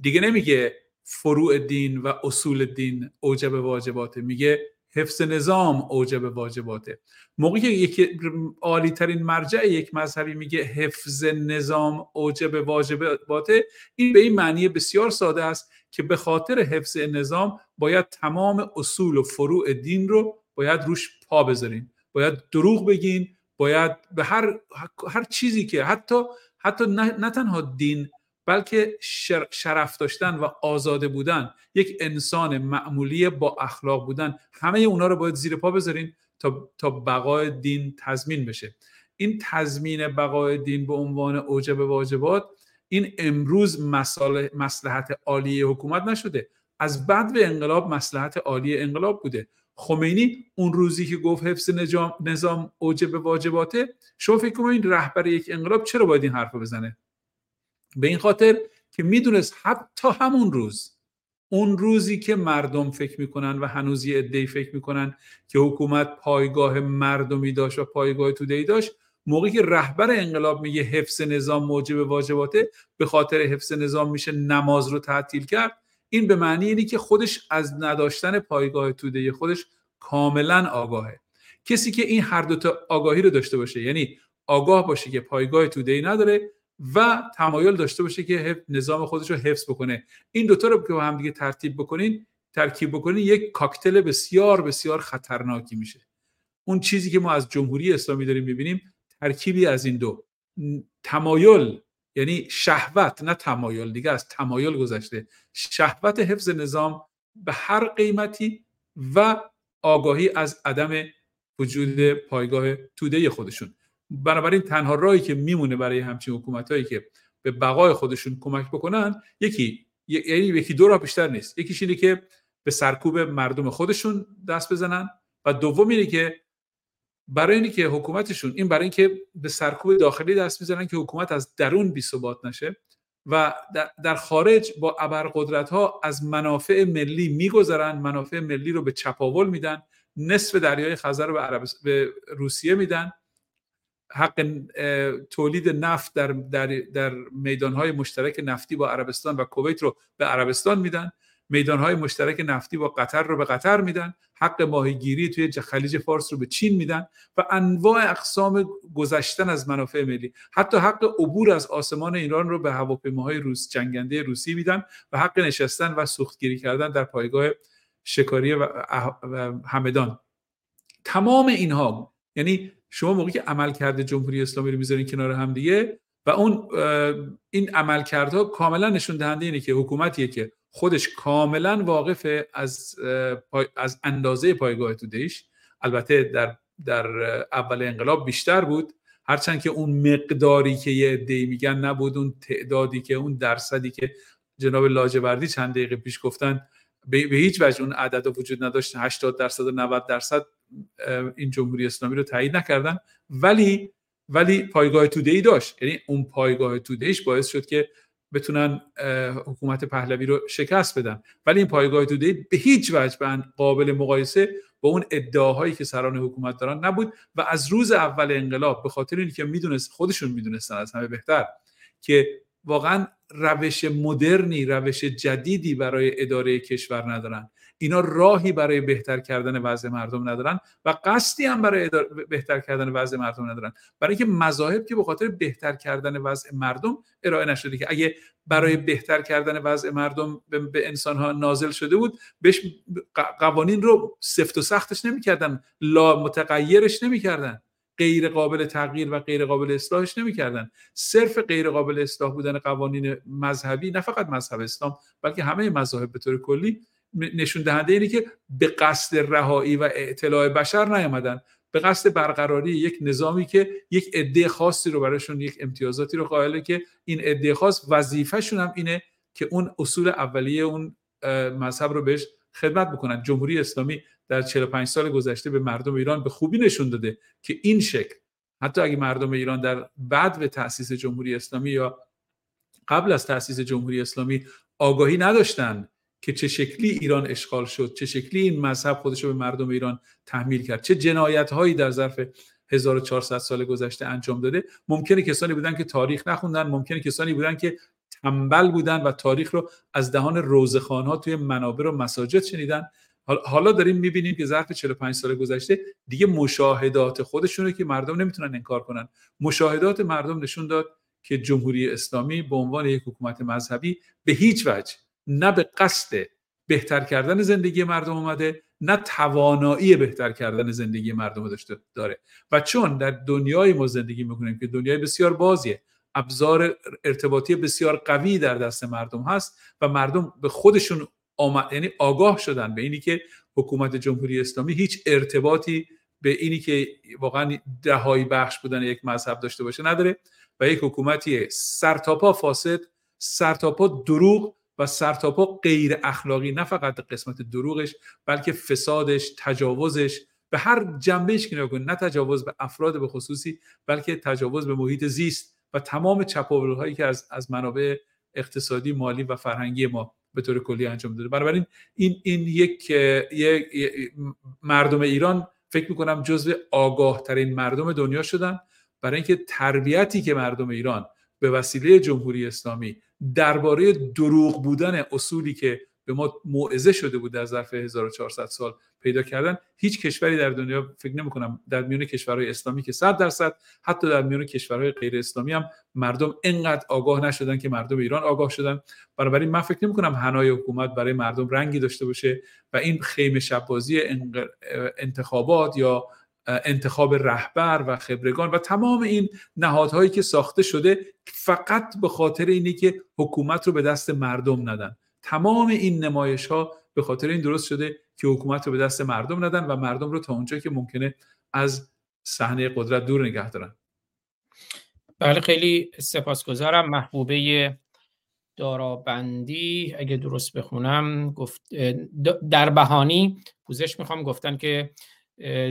دیگه نمیگه فروع دین و اصول دین اوجب واجباته میگه حفظ نظام اوجب واجباته. موقعی که یکی عالی ترین مرجع یک مذهبی میگه حفظ نظام اوجب واجباته این به این معنی بسیار ساده است که به خاطر حفظ نظام باید تمام اصول و فروع دین رو باید روش پا بذارین باید دروغ بگین باید به هر هر چیزی که حتی حتی نه, نه تنها دین بلکه شرف داشتن و آزاده بودن یک انسان معمولی با اخلاق بودن. همه اونا رو باید زیر پا بذارین تا, تا بقای دین تضمین بشه. این تضمین بقای دین به عنوان اوجب واجبات این امروز مسلحت عالی حکومت نشده. از بعد به انقلاب مسلحت عالی انقلاب بوده. خمینی اون روزی که گفت حفظ نظام, اوجب واجباته شما فکر کنید رهبر یک انقلاب چرا باید این حرف بزنه؟ به این خاطر که می‌دونست حتی همون روز اون روزی که مردم فکر می‌کنن و هنوز یه عده‌ای فکر می‌کنن که حکومت پایگاه مردمی داشت و پایگاه توده‌ای داشت موقعی که رهبر انقلاب میگه حفظ نظام موجب واجباته به خاطر حفظ نظام میشه نماز رو تعطیل کرد. این به معنی اینه که خودش از نداشتن پایگاه توده خودش کاملا آگاهه. کسی که این هر دوتا آگاهی رو داشته باشه یعنی آگاه باشه که پایگاه توده نداره و تمایل داشته باشه که نظام خودش رو حفظ بکنه. این دوتا رو که با هم دیگه ترتیب بکنین ترکیب بکنین یک کاکتل بسیار بسیار خطرناکی میشه. اون چیزی که ما از جمهوری اسلامی داریم می‌بینیم ترکیبی از این دو. تمایل یعنی شهوت نه تمایل. دیگه از تمایل گذشته. شهوت حفظ نظام به هر قیمتی و آگاهی از عدم وجود پایگاه توده خودشون. بنابراین تنها راهی که میمونه برای همچین حکومت هایی که به بقای خودشون کمک بکنن یکی یعنی یکی دو راه بیشتر نیست. یکیش اینه که به سرکوب مردم خودشون دست بزنن و دوم اینه که برای اینکه که حکومتشون این برای اینکه به سرکوب داخلی دست می‌زنن که حکومت از درون بی ثبات نشه و در خارج با ابرقدرت ها از منافع ملی میگذرن منافع ملی رو به چپاول میدن نصف دریای خزر رو به, به روسیه میدن حق تولید نفت در, در, در میدانهای مشترک نفتی با عربستان و کویت رو به عربستان میدن. میدانهای مشترک نفتی با قطر رو به قطر میدن. حق ماهیگیری توی خلیج فارس رو به چین میدن و انواع اقسام گذشتن از منافع ملی. حتی حق عبور از آسمان ایران رو به هواپیماهای روس جنگنده روسی میدن و حق نشستن و سوختگیری کردن در پایگاه شکاری و همدان. تمام اینها یعنی شما موقعی که عمل کرده جمهوری اسلامی رو می‌ذارین کنار هم دیگه و اون این عملکردها کاملا نشون دهنده اینه که حکومتیه که خودش کاملا واقف از از اندازه پایگاه تودهش البته در در اول انقلاب بیشتر بود. هرچند که اون مقداری که یه عده‌ای میگن نبود اون تعدادی که اون درصدی که جناب لاجوردی چند دقیقه پیش گفتن به هیچ وجه اون عدد وجود نداشت. 80 درصد و 90 درصد این جمهوری اسلامی رو تایید نکردن. ولی ولی پایگاه توده داشت. یعنی اون پایگاه تودهش باعث شد که بتونن حکومت پهلوی رو شکست بدن. ولی این پایگاه توده به هیچ وجه به قابل مقایسه با اون ادعاهایی که سران حکومت دارن نبود و از روز اول انقلاب به خاطر اینکه می‌دونست خودشون می‌دونستن از همه بهتر که واقعا روش مدرنی روش جدیدی برای اداره کشور ندارن. اینا راهی برای بهتر کردن وضع مردم ندارن و قصدی هم برای بهتر کردن وضع مردم ندارن. برای اینکه مذاهب که به خاطر بهتر کردن وضع مردم ارائه نشده که اگه برای بهتر کردن وضع مردم به انسان ها نازل شده بود بهش قوانین رو سفت و سختش نمی‌کردن لا متغیرش نمی‌کردن. غیر قابل تغییر و غیر قابل اصلاحش نمی‌کردن. صرف غیر قابل اصلاح بودن قوانین مذهبی نه فقط مذهب اسلام بلکه همه مذاهب به طور کلی نشون دهنده اینه که به قصد رهایی و اطلاع بشر نیامدن. به قصد برقراری یک نظامی که یک عده خاصی رو براشون یک امتیازاتی رو قائله که این عده خاص وظیفهشون هم اینه که اون اصول اولیه اون مذهب رو بهش خدمت بکنن. جمهوری اسلامی در 45 سال گذشته به مردم ایران به خوبی نشون داده که این شکل حتی اگه مردم ایران در بعد به تاسیس جمهوری اسلامی یا قبل از تاسیس جمهوری اسلامی آگاهی نداشتند که چه شکلی ایران اشغال شد چه شکلی این مذهب خودش رو به مردم ایران تحمیل کرد چه جنایت هایی در ظرف 1400 سال گذشته انجام داده. ممکنه کسانی بودن که تاریخ نخوندن ممکنه کسانی بودن که تنبل بودن و تاریخ رو از دهان روزخان ها توی منابر و مساجد شنیدن. حالا داریم می‌بینیم که ظرف 45 سال گذشته دیگه مشاهدات خودشونه که مردم نمی‌تونن انکار کنن. مشاهدات مردم نشون داد که جمهوری اسلامی به عنوان یک حکومت مذهبی به هیچ وجه نه به قصد بهتر کردن زندگی مردم اومده نه توانایی بهتر کردن زندگی مردم داشته داره. و چون در دنیای ما زندگی می‌کنیم که دنیای بسیار بازیه ابزار ارتباطی بسیار قوی در دست مردم هست و مردم به خودشون آمد... یعنی آگاه شدن به اینی که حکومت جمهوری اسلامی هیچ ارتباطی به اینی که واقعا دهایی بخش بودن یک مذهب داشته باشه نداره و یک حکومتی سرتاپا فاسد سرتاپا دروغ و سرتاپا غیر اخلاقی. نه فقط قسمت دروغش بلکه فسادش تجاوزش. به هر جنبهش که نگاه نه تجاوز به افراد به خصوصی بلکه تجاوز به محیط زیست و تمام چپاول هایی که از از منابع اقتصادی مالی و فرهنگی ما به طور کلی انجام داده. بنابراین این این یک, یک مردم ایران فکر می‌کنم جزو آگاه ترین مردم دنیا شدن. برای اینکه تربیتی که مردم ایران به وسیله جمهوری اسلامی درباره دروغ بودن اصولی که به ما موعظه شده بود در ظرف 1400 سال پیدا کردن هیچ کشوری در دنیا فکر نمی کنم در میون کشورهای اسلامی که 100 درصد حتی در میون کشورهای غیر اسلامی هم مردم انقدر آگاه نشدن که مردم ایران آگاه شدن. بنابراین من فکر نمی کنم هنای حکومت برای مردم رنگی داشته باشه و این خیمه شبازی انتخابات یا انتخاب رهبر و خبرگان و تمام این نهادهایی که ساخته شده فقط به خاطر اینی که حکومت رو به دست مردم ندن. تمام این نمایش ها به خاطر این درست شده که حکومت رو به دست مردم ندن و مردم رو تا اونجا که ممکنه از صحنه قدرت دور نگه دارن. بله خیلی سپاسگزارم. محبوبه دارابندی اگه درست بخونم گفت در بهانی پوزش می‌خوام. گفتن که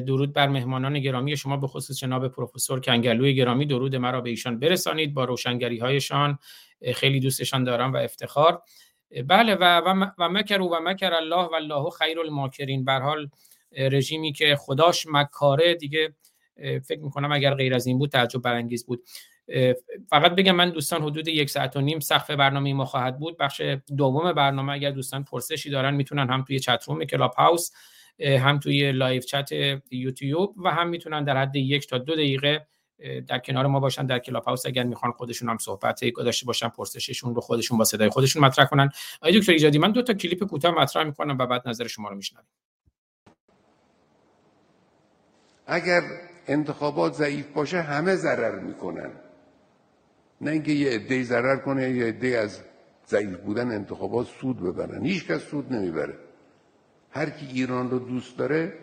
درود بر مهمانان گرامی شما به خصوص جناب پروفسور کنگلوی گرامی. درود مرا به ایشان برسانید. با روشنگری هایشان خیلی دوستشان دارم و افتخار. بله و و مکر و مکر الله و الله خیر الماکرین. بر حال رژیمی که خداش مکاره دیگه فکر می‌کنم اگر غیر از این بود تعجب برانگیز بود. فقط بگم من دوستان حدود یک ساعت و نیم سقف برنامه ما خواهد بود. بخش دوم برنامه اگر دوستان پرسشی دارن می‌تونن هم توی chat room کلاب هاوس هم توی live chat یوتیوب و هم می‌تونن در حد یک تا دو دقیقه در کنار ما باشن در کلاب هاوس اگر می‌خوان خودشون هم صحبت داشته باشن پرسششون رو خودشون با صدای خودشون مطرح کنن. آقای دکتر ایجادی من دو تا کلیپ کوتاه مطرح می‌کنم و بعد نظر شما رو میشنویم. اگر انتخابات ضعیف باشه همه ضرر می‌کنن. نه اینکه یه عده ضرر کنه یا عده از ضعیف بودن انتخابات سود ببرن. هیچ کس سود نمی‌بره. هر کی ایران رو دوست داره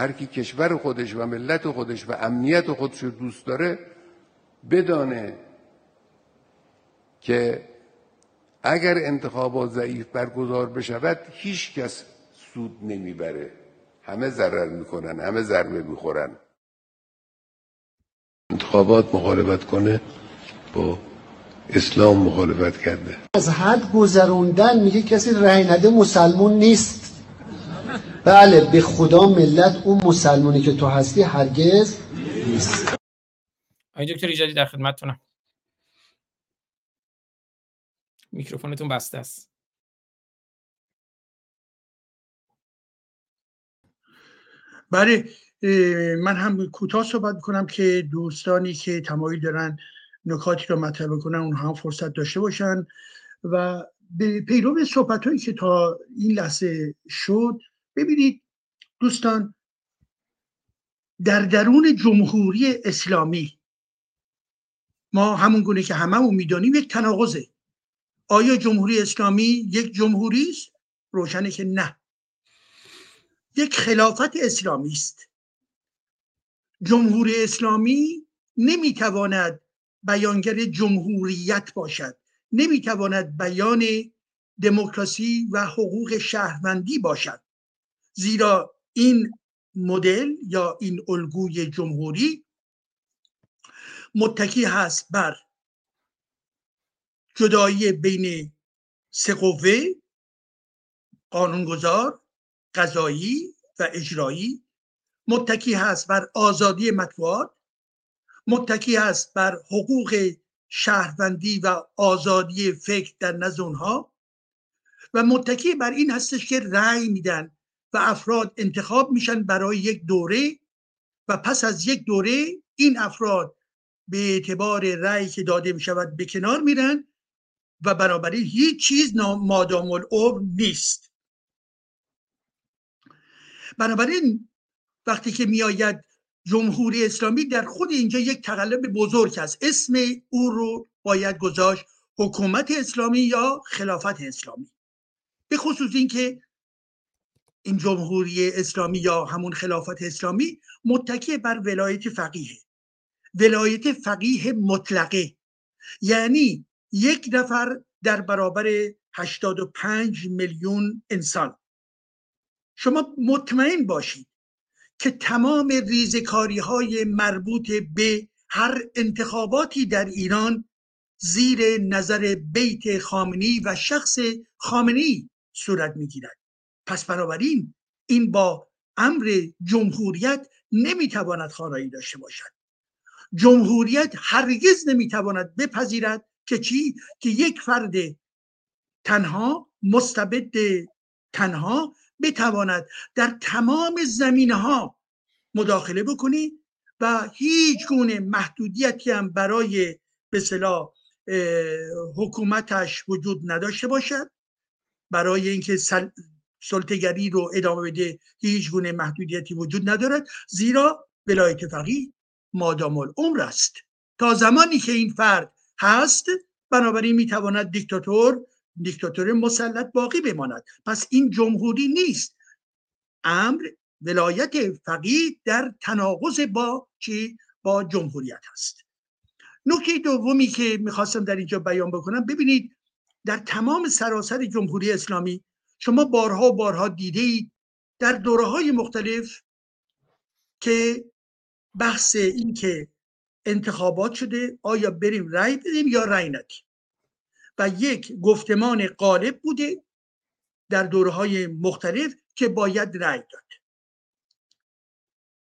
هر کی کشور خودش و ملت خودش و امنیت خودش رو دوست داره بدانه که اگر انتخابات ضعیف برگزار بشود هیچ کس سود نمی‌بره. همه ضرر می‌کنن همه ضربه می‌خورن. انتخابات مخالفت کنه با اسلام مخالفت کرده. از حد گذروندن میگه کسی رأی نده مسلمون نیست. بله به خدا ملت اون مسلمونی که تو هستی هرگز نیست. آقای دکتر ایجادی در خدمتتونم. میکروفونتون بسته است. بله من هم کوتاه صحبت کنم که دوستانی که تمایل دارن نکاتی رو مطرح کنن اونها هم فرصت داشته باشن. و به پیرو صحبت هایی که تا این لحظه شد ببینید دوستان در درون جمهوری اسلامی ما همون گونه که هممون می‌دانیم یک تناقضه. آیا جمهوری اسلامی یک جمهوری است؟ روشنه که نه. یک خلافت اسلامی است. جمهوری اسلامی نمی‌تواند بیانگر جمهوریت باشد. نمی‌تواند بیان دموکراسی و حقوق شهروندی باشد. زیرا این مدل یا این الگوی جمهوری متکی هست بر جدایی بین سه قوه قانونگذار قضایی و اجرایی. متکی هست بر آزادی مطبوعات. متکی هست بر حقوق شهروندی و آزادی فکر در نزد اونها. و متکی بر این هستش که رأی میدن و افراد انتخاب میشن برای یک دوره و پس از یک دوره این افراد به اعتبار رأی که داده می شود به کنار میرن و بنابراین هیچ چیز مادام العمر نیست. بنابراین وقتی که میآید جمهوری اسلامی در خود اینجا یک تقلب بزرگ است. اسم او رو باید گذاشت حکومت اسلامی یا خلافت اسلامی. به خصوص اینکه این جمهوری اسلامی یا همون خلافت اسلامی متکی بر ولایت فقیه. ولایت فقیه مطلقه. یعنی یک نفر در برابر 85 میلیون انسان. شما مطمئن باشید که تمام ریزکاری های مربوط به هر انتخاباتی در ایران زیر نظر بیت خامنی و شخص خامنی صورت می‌گیرد. پس بنابراین این با امر جمهوریت نمی‌تواند خارایی داشته باشد. جمهوریت هرگز نمی‌تواند بپذیرد که چی؟ که یک فرد تنها مستبد تنها بتواند در تمام زمینه ها مداخله بکنی و هیچ گونه محدودیتی هم برای به صلاح حکومتش وجود نداشته باشد. برای اینکه سلطگری رو ادامه بده هیچ گونه محدودیتی وجود ندارد. زیرا ولایت فقیه مادام العمر است. تا زمانی که این فرد هست بنابراین می‌تواند دیکتاتور دیکتاتور مسلط باقی بماند. پس این جمهوری نیست. امر ولایت فقیه در تناقض با چی؟ با جمهوریت هست نکته دومی که می‌خواستم در اینجا بیان بکنم ببینید در تمام سراسر جمهوری اسلامی شما بارها و بارها دیده اید در دوره های مختلف که بحث این که انتخابات شده آیا بریم رأی بدیم یا رأی ندیم؟ و یک گفتمان غالب بوده در دوره های مختلف که باید رأی داد.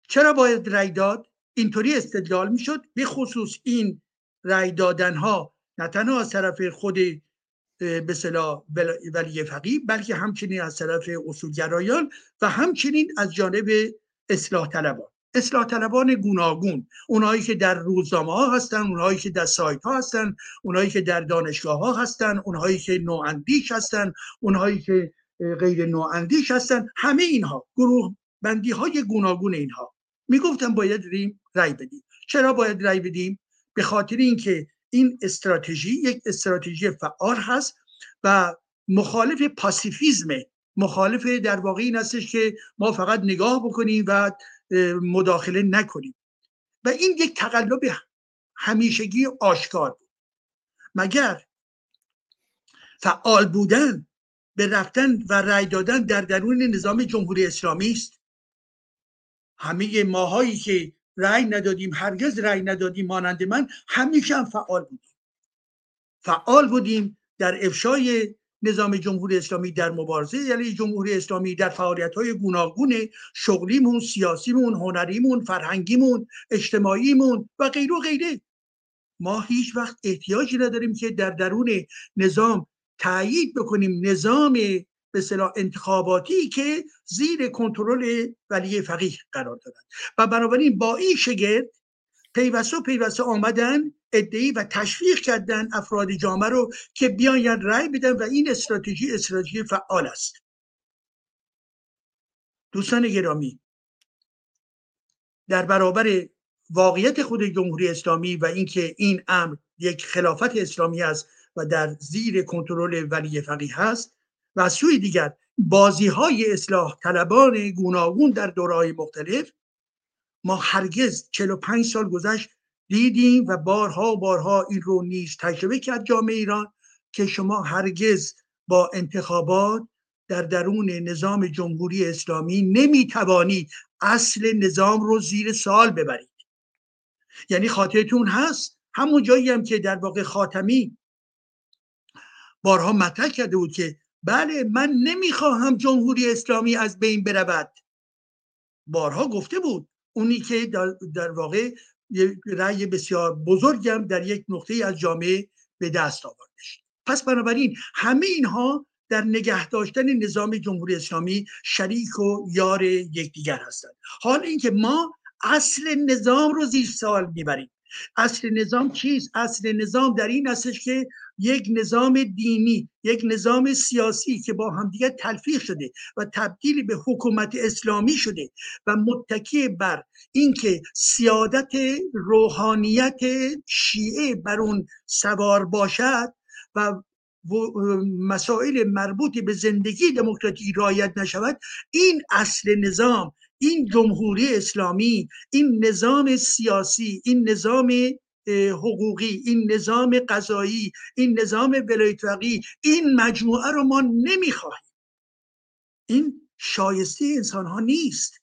چرا باید رأی داد؟ اینطوری استدلال می‌شد به خصوص این رأی دادن ها نه تنها از طرف خود به صلاح ولی فقیه بلکه همچنین از طرف اصولگرایان و همچنین از جانب اصلاح طلبان. اصلاح طلبان گوناگون اونایی که در روزنامه ها هستن اونایی که در سایت ها هستن اونایی که در دانشگاه ها هستن اونایی که نواندیش هستن اونایی که غیر نواندیش هستن همه اینها گروه بندی های گوناگون اینها. می‌گفتن باید ریم رای بدیم. چرا باید رای بدیم؟ به خاطر اینکه این استراتژی یک استراتژی فعال هست و مخالف پاسیفیزم مخالف در واقع این هستش که ما فقط نگاه بکنیم و مداخله نکنیم. و این یک تقلب همیشگی آشکار بود. مگر فعال بودن به رفتن و رأی دادن در درون نظام جمهوری اسلامی است؟ همه ماهایی که رأی ندادیم هرگز رأی ندادیم مانند من همیشه هم فعال بودیم. فعال بودیم در افشای نظام جمهوری اسلامی در مبارزه یعنی جمهوری اسلامی در فعالیت های گوناگون شغلیمون سیاسیمون هنریمون فرهنگیمون اجتماعیمون و غیر و غیره. ما هیچ وقت احتیاجی نداریم که در درون نظام تایید بکنیم. نظام به صلاح انتخاباتی که زیر کنترل ولی فقیه قرار دادن و بنابراین با این شگرد پیوسته پیوسته آمدن ادعی و تشویق کردن افراد جامعه رو که بیاین رأی بدن و این استراتژی استراتژی فعال است. دوستان گرامی در برابر واقعیت خود جمهوری اسلامی و اینکه این امر یک خلافت اسلامی است و در زیر کنترل ولی فقیه هست و از سوی دیگر بازی های اصلاح طلبان گوناگون در دورهای مختلف ما هرگز 45 سال گذشت دیدیم و بارها و بارها این رو نیز تجربه کرد جامعه ایران که شما هرگز با انتخابات در درون نظام جمهوری اسلامی نمی‌توانید اصل نظام رو زیر سال ببرید. یعنی خاطرتون هست؟ همون جایی هم که در واقع خاتمی بارها مطرح کرده بود که بله من نمی‌خواهم جمهوری اسلامی از بین برود. بارها گفته بود. اونی که در, واقع رأی بسیار بزرگم در یک نقطه از جامعه به دست آوردش پس بنابراین همه اینها در نگه داشتن نظام جمهوری اسلامی شریک و یار یکدیگر هستند. حال اینکه ما اصل نظام رو زیر سوال می‌بریم. اصل نظام چیست؟ اصل نظام در این هستش که یک نظام دینی یک نظام سیاسی که با همدیگه تلفیق شده و تبدیل به حکومت اسلامی شده و متکی بر اینکه سیادت روحانیت شیعه بر اون سوار باشد و مسائل مربوط به زندگی دموکراتیک رایت نشود این اصل نظام این جمهوری اسلامی این نظام سیاسی این نظام حقوقی این نظام قضایی این نظام ولایت این مجموعه رو ما نمی‌خواهیم. این شایسته انسان ها نیست.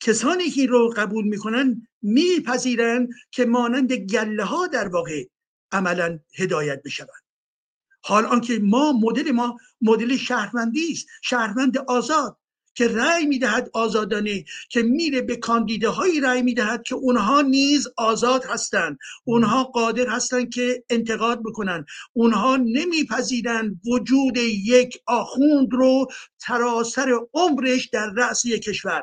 کسانی که رو قبول می‌کنن میپذیرن که مانند گله ها در واقع عملا هدایت بشوند. حال آنکه ما مدل ما مدل شهروندی است شهروند آزاد. که رأی می‌دهد آزادانه که میره به کاندیده هایی رأی می‌دهد که اونها نیز آزاد هستند. اونها قادر هستند که انتقاد بکنن اونها نمیپذیرند وجود یک آخوند رو سراسر عمرش در رأس یک کشور.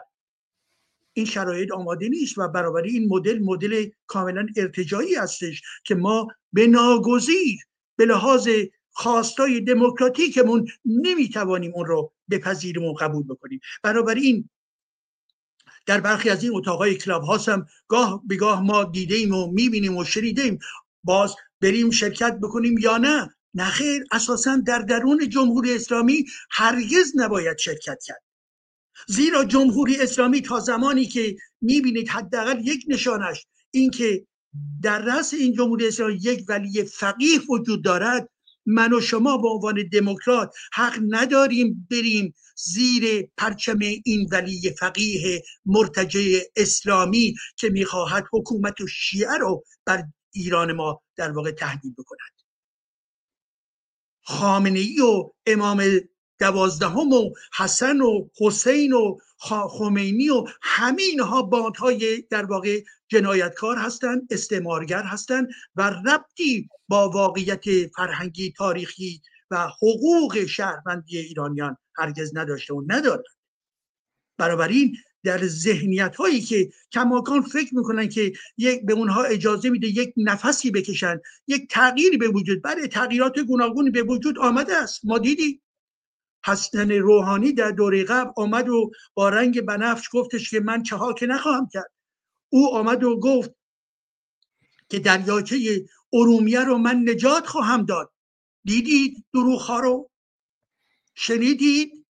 این شرایط آماده نیست و برابر این مدل مدل کاملا ارتجایی هستش که ما به ناگزیر به لحاظ خواستای دموکراتیکمون نمی‌توانیم اون رو بپذیریم و قبول بکنیم. این در برخی از این اتاقای کلاب هاست هم گاه به گاه ما دیده و می‌بینیم و شنیدیم. باز بریم شرکت بکنیم یا نه؟ نخیر اساسا در درون جمهوری اسلامی هرگز نباید شرکت کرد. زیرا جمهوری اسلامی تا زمانی که می‌بینید حداقل یک نشانش اینکه در رأس این جمهوری اسلامی یک ولی فقیه وجود دارد من و شما به عنوان دموکرات حق نداریم بریم زیر پرچم این ولی فقیه مرتجع اسلامی که می‌خواهد حکومت و شیعه رو بر ایران ما در واقع تهدید بکند. خامنه ای و امام دوازدهم و حسن و حسین و خمینی و همه اینها باندهای در واقع جنایتکار هستند استعمارگر هستند و ربطی با واقعیت فرهنگی تاریخی و حقوق شهروندی ایرانیان هرگز نداشته و ندارند. این در ذهنیت هایی که کماکان فکر می‌کنن که یک به اونها اجازه میده یک نفسی بکشن یک تغییری به وجود بله تغییرات گوناگونی به وجود آمده است. ما دیدیم. حسن روحانی در دوره قبل آمد و با رنگ بنفش گفتش که من چه که نخواهم کرد. او آمد و گفت که دریاچه ارومیه رو من نجات خواهم داد. دیدید دروخ ها رو؟ شنیدید؟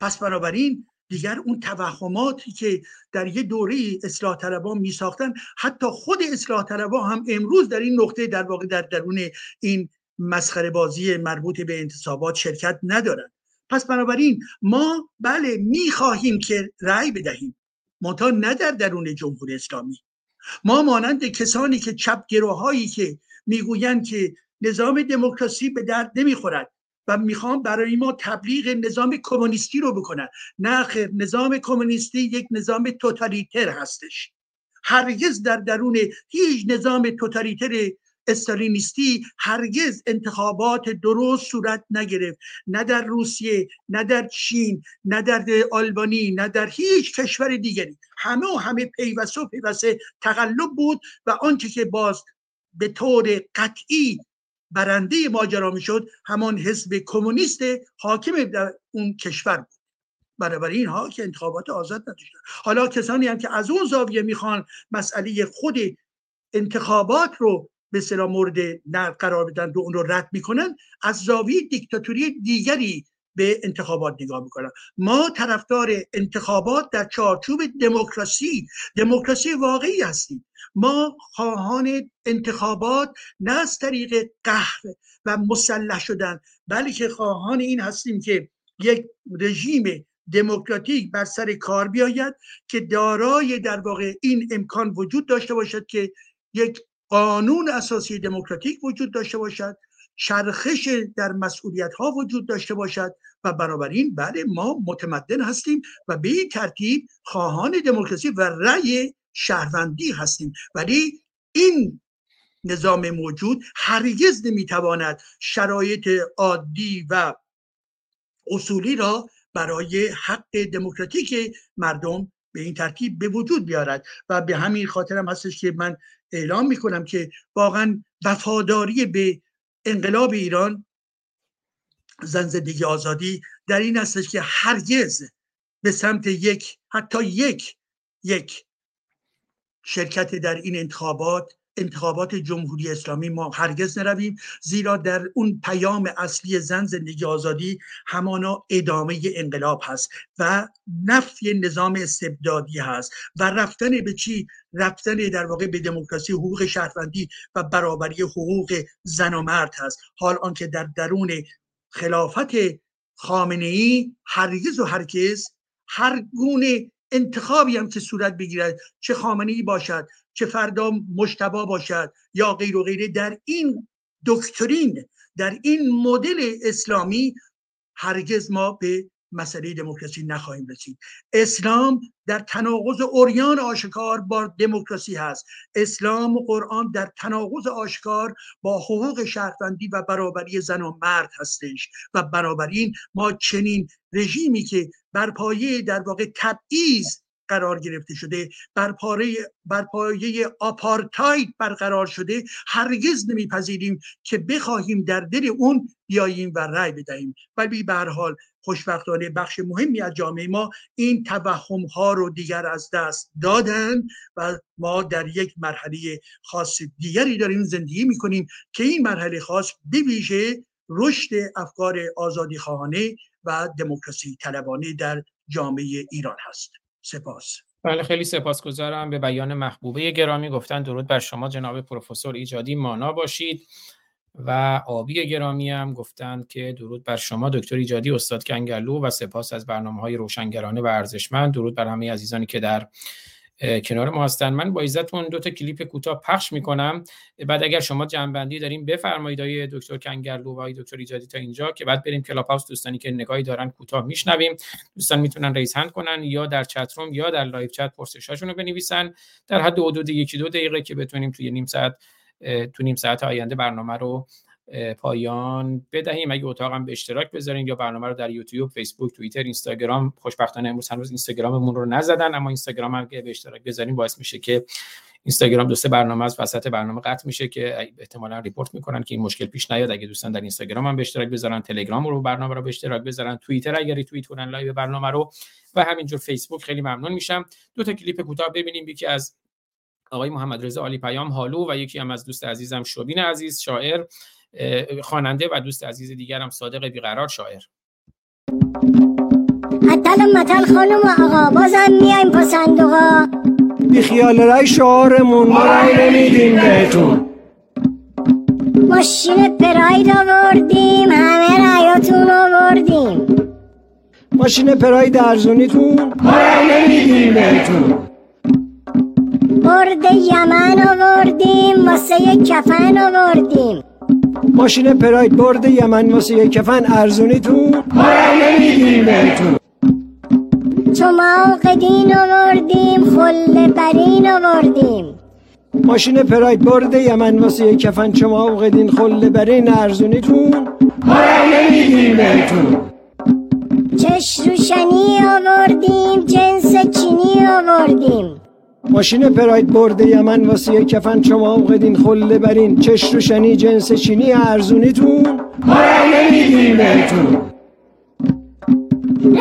پس بنابراین دیگر اون توهماتی که در یه دوره اصلاح طلبان می ساختن حتی خود اصلاح طلبان هم امروز در این نقطه در واقع در درون این مسخره بازی مربوط به انتصابات شرکت ندارن. پس بنابراین ما بله می خواهیم که رأی بدهیم. منتها نه در درون جمهوری اسلامی. ما مانند کسانی که چپ گروهایی که می‌گویند که نظام دموکراسی به درد نمی‌خورد و می‌خوام برای ما تبلیغ نظام کمونیستی رو بکنن. نه خیر نظام کمونیستی یک نظام توتالیتر هستش. هرگز در درون هیچ نظام توتالیتر استالینیستی هرگز انتخابات درست صورت نگرفت. نه در روسیه نه در چین نه در آلبانی نه در هیچ کشور دیگری. همه و همه پیوسته و پیوسته تقلب بود و آنچه که باز به طور قطعی برنده ماجرا می‌شد همان حزب کمونیست حاکم در اون کشور بود. برابر اینها که انتخابات آزاد نداشتن حالا کسانی هم که از اون زاویه می‌خوان مسئله خود انتخابات رو به صلاح مورد نه قرار بدن و اون رو رد می‌کنن از زاویه دیکتاتوری دیگری به انتخابات نگاه می‌کنن. ما طرفدار انتخابات در چارچوب دموکراسی دموکراسی واقعی هستیم. ما خواهان انتخابات نه از طریق قهر و مسلح شدن بلکه خواهان این هستیم که یک رژیم دموکراتیک بر سر کار بیاید که دارای در واقع این امکان وجود داشته باشد که یک قانون اساسی دموکراتیک وجود داشته باشد چرخش در مسئولیت ها وجود داشته باشد و بنابراین بله ما متمدن هستیم و به این ترتیب خواهان دموکراسی و رأی شهروندی هستیم. ولی این نظام موجود هرگز نمی‌تواند شرایط عادی و اصولی را برای حق دموکراتیک مردم به این ترتیب به وجود بیارد. و به همین خاطر هم هستش که من اعلام می‌کنم که واقعا وفاداری به انقلاب ایران زن زندگی آزادی در این هستش که هرگز به سمت یک حتی یک یک شرکت در این انتخابات انتخابات جمهوری اسلامی ما هرگز نرویم زیرا در اون پیام اصلی زن زندگی آزادی همانا ادامه انقلاب هست و نفی نظام استبدادی هست و رفتن به چی؟ رفتن در واقع به دموکراسی حقوق شهروندی و برابری حقوق زن و مرد هست. حال آنکه در درون خلافت خامنه ای هرگز و هرگز هر گونه انتخابی هم که صورت بگیرد چه خامنه ای باشد چه فردا مشتبا باشد یا غیر و غیره. در این دکترین در این مدل اسلامی هرگز ما به مسئله دموکراسی نخواهیم رسید. اسلام در تناقض اوریان آشکار با دموکراسی هست. اسلام و قرآن در تناقض آشکار با حقوق شهروندی و برابری زن و مرد هستش و بنابراین ما چنین رژیمی که بر پایه در واقع تبعیض قرار گرفته شده بر, بر پایه آپارتاید برقرار شده. هرگز نمیپذیریم که بخواهیم در دل اون بیاییم و رأی بدهیم. ولی به هر حال خوشبختانه بخش مهمی از جامعه ما این توهم ها رو دیگر از دست دادن و ما در یک مرحله خاص دیگری داریم زندگی می‌کنیم که این مرحله خاص بویژه رشد افکار آزادی خواهانه و دموکراسی طلبانه در جامعه ایران هست. سپاس. بله خیلی سپاسگزارم. به بیان محبوبه گرامی گفتن درود بر شما جناب پروفسور ایجادی مانا باشید. و آبی گرامی هم گفتند که درود بر شما دکتر ایجادی استاد کنگلو و سپاس از برنامه های روشنگرانه و ارزشمند. درود بر همه عزیزانی که در کنار ما هستن. من با اجازتون دو تا کلیپ کوتاه پخش می‌کنم. بعد اگر شما جمع‌بندی داریم بفرمایید آقای دکتر کنگرلو و آقای دکتر ایجادی تا اینجا که بعد بریم کلاب هاوس دوستانی که نگاهی دارن کوتاه میشنویم. دوستان می‌تونن raise hand کنن یا در chat room یا در live chat پرسشاشون رو بنویسن. در حد حدود یکی دو دقیقه که بتونیم توی نیم ساعت تو نیم ساعت آینده برنامه رو پایان بدهیم. اگه اتاقم به اشتراک بذارین یا برنامه رو در یوتیوب فیسبوک توییتر اینستاگرام خوشبختانه امروز هنوز اینستاگراممون رو نزدن اما اینستاگرام هم که به اشتراک بذارین باعث میشه که اینستاگرام دو سه برنامه از وسط برنامه قطع میشه که احتمالا report می‌کنن که این مشکل پیش نیاد. اگه دوستان در اینستاگرام هم به اشتراک بذارن تلگرام رو برنامه رو به اشتراک بذارن توییتر اگر توییت کنن live برنامه رو و همینجور فیسبوک خیلی ممنون میشم. دو تا کلیپ کوتاه ببینیم. یکی از آقای محمد رضا عالی پیام هالو و یکی هم از دوست عزیزم شوبین عزیز شاعر. خواننده و دوست عزیز دیگرم صادق بیقرار شاعر. و متل خانم و آقا بازم میایم پا صندوقا. بی خیال رای شعارمون ما رای نمیدیم بهتون. ماشین پراید آوردیم همه رایاتون آوردیم. ماشین پراید ارزونیتون ما رای نمیدیم بهتون. برد یمن آوردیم واسه کفن آوردیم. ماشین پراید برد یمن واسه کفن ارزونیتون. ما رای نمیدیم بهتون. چماق دین آوردیم خل برین آوردیم. ماشین پراید برد یمن واسه کفن چماق دین خل برین ارزونیتون. ما رای نمیدیم بهتون. چش روشنی آوردیم جنس چینی آوردیم. ماشین پراید برد یمن واسه کفن. چماق دین خل برین. چش روشنی جنس چینی ارزونیتون. ما نمیدیم بهتون.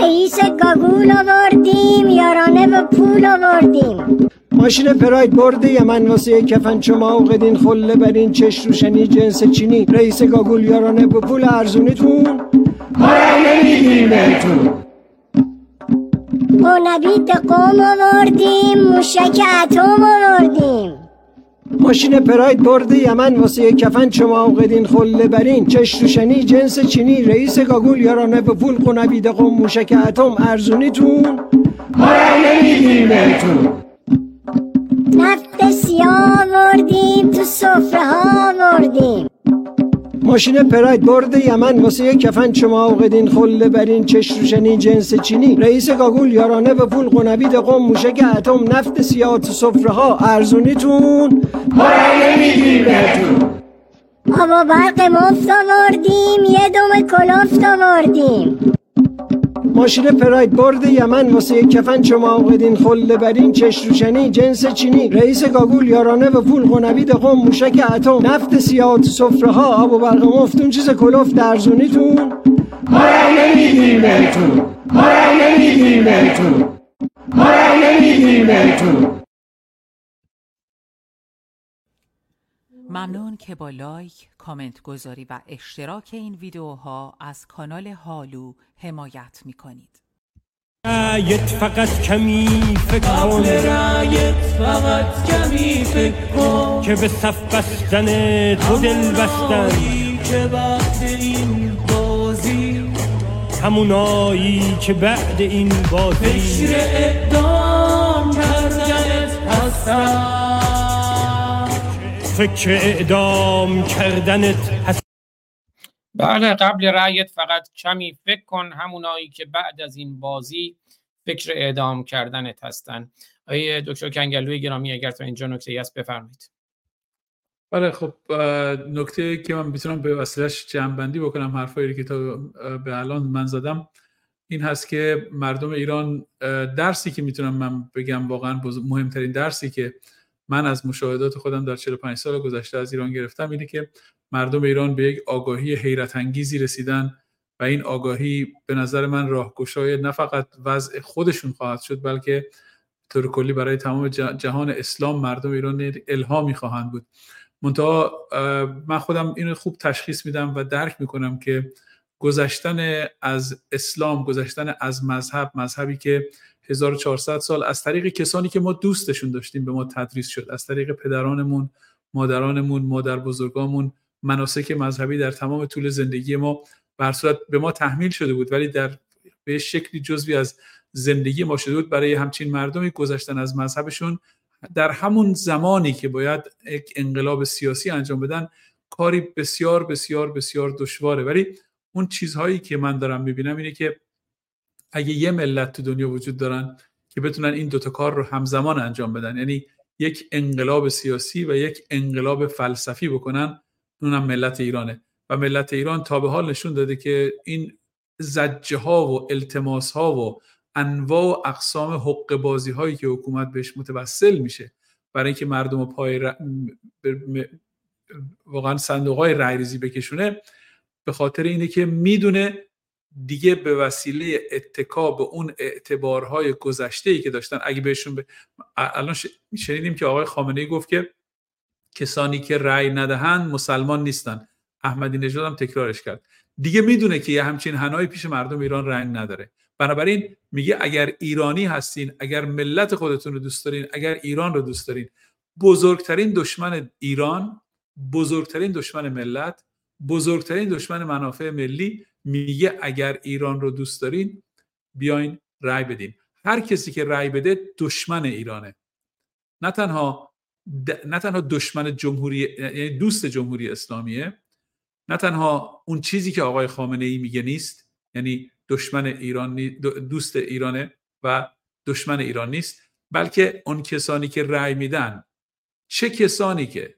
رئیس گاگول آوردیم یارانه و پول آوردیم. ماشین پراید برد یمن واسه کفن. چماق دین خله برین. چش روشنی جنس چینی. رئیس گاگول یارانه به پول ارزونیتون. ما نمیدیم بهتون. نبید قوم آوردیم موشک اتم آوردیم. ماشین پراید برد یمن واسه کفن چماق دین خله برین. چش روشنی جنس چینی رئیس گاگول یارانه به پول قنبید قوم موشک اتم ارزونیتون. ما رای نمیدیم بهتون. نفت سیاه آوردیم تو سفره ها آوردیم. ماشین پراید برد یمن. واسه کفن چماق دین خله برین. چش روشنی جنس چینی. رئیس گاگول یارانه به پول قنبید قوم. موشک اتم نفت سیاه تو سفره ها ارزونیتون. ما نمیدیم بهتون. برق مفت آوردیم. یه دم کلافت آوردیم. ماشین پراید برد یمن واسه کفن چماق دین خله برین چش روشنی جنس چینی رئیس گاگول یارانه و پول قنبید قوم موشک اتم نفت سیاه تو سفره ها آب و برق مفتون چیز کلفت ارزونیتون ما نمیدیم بهتون. ما نمیدیم بهتون. ما نمیدیم بهتون. ممنون که با لایک، کامنت گذاری و اشتراک این ویدیوها از کانال هالو حمایت می کنید. رایت فقط کمی فکر کن. رایت فقط کمی فکر کن. که به صف بستن تو دل بستن. که بعد این بازی. همونایی که بعد این بازی. فکر اعدام کردنت هستن. فکر اعدام کردنت هست بله قبل رأیت فقط کمی فکر کن همونایی که بعد از این بازی فکر اعدام کردنت هستن. آیه دکتر کنگلوی گرامی اگر تا اینجا نکته هست بفرمایید. بله خب نکته که من می‌تونم به وسیلش جمعبندی بکنم حرفایی که تا به الان من زدم این هست که مردم ایران درسی که می‌تونم من بگم واقعا مهمترین درسی که من از مشاهدات خودم در 45 سال گذشته از ایران گرفتم اینه که مردم ایران به یک آگاهی حیرت انگیزی رسیدن و این آگاهی به نظر من راهگشای نه فقط وضع خودشون خواهد شد بلکه طور کلی برای تمام جهان اسلام مردم ایران الهامی خواهند بود. منتها من خودم اینو خوب تشخیص میدم و درک می‌کنم که گذشتن از اسلام گذشتن از مذهب مذهبی که 1400 سال از طریق کسانی که ما دوستشون داشتیم به ما تدریس شد. از طریق پدرانمون مادرانمون مادر بزرگامون مناسک مذهبی در تمام طول زندگی ما بر صورت به ما تحمیل شده بود ولی در به شکلی جزوی از زندگی ما شده بود. برای همچین مردمی گذشتن از مذهبشون در همون زمانی که باید یک انقلاب سیاسی انجام بدن کاری بسیار بسیار بسیار دشواره. ولی اون چیزهایی که من دارم می‌بینم اینه که اگه یه ملت تو دنیا وجود دارن که بتونن این دوتا کار رو همزمان انجام بدن یعنی یک انقلاب سیاسی و یک انقلاب فلسفی بکنن اونم ملت ایرانه. و ملت ایران تا به حال نشون داده که این زجه ها و التماس ها و انواع و اقسام حق بازی هایی که حکومت بهش متوسل میشه برای اینکه مردم پای ر... واقعا صندوق های بکشونه به خاطر اینه که می‌دونه دیگه به وسیله اتکا به اون اعتبارهای گذشته ای که داشتن اگه بهشون ب... الان شنیدیم که آقای خامنه ای گفت که کسانی که رأی ندهند مسلمان نیستن. احمدی نژاد هم تکرارش کرد. دیگه می‌دونه که یه همچین هنایی پیش مردم ایران رنگ نداره. بنابراین میگه اگر ایرانی هستین اگر ملت خودتون رو دوست دارین اگر ایران رو دوست دارین بزرگترین دشمن ایران بزرگترین دشمن ملت بزرگترین دشمن منافع ملی میگه اگر ایران رو دوست دارین بیاین رأی بدین. هر کسی که رأی بده دشمن ایرانه. نه تنها نه تنها دشمن جمهوری یعنی دوست جمهوری اسلامیه نه تنها اون چیزی که آقای خامنه ای میگه نیست یعنی دشمن ایران دوست ایرانه و دشمن ایران نیست بلکه اون کسانی که رأی میدن چه کسانی که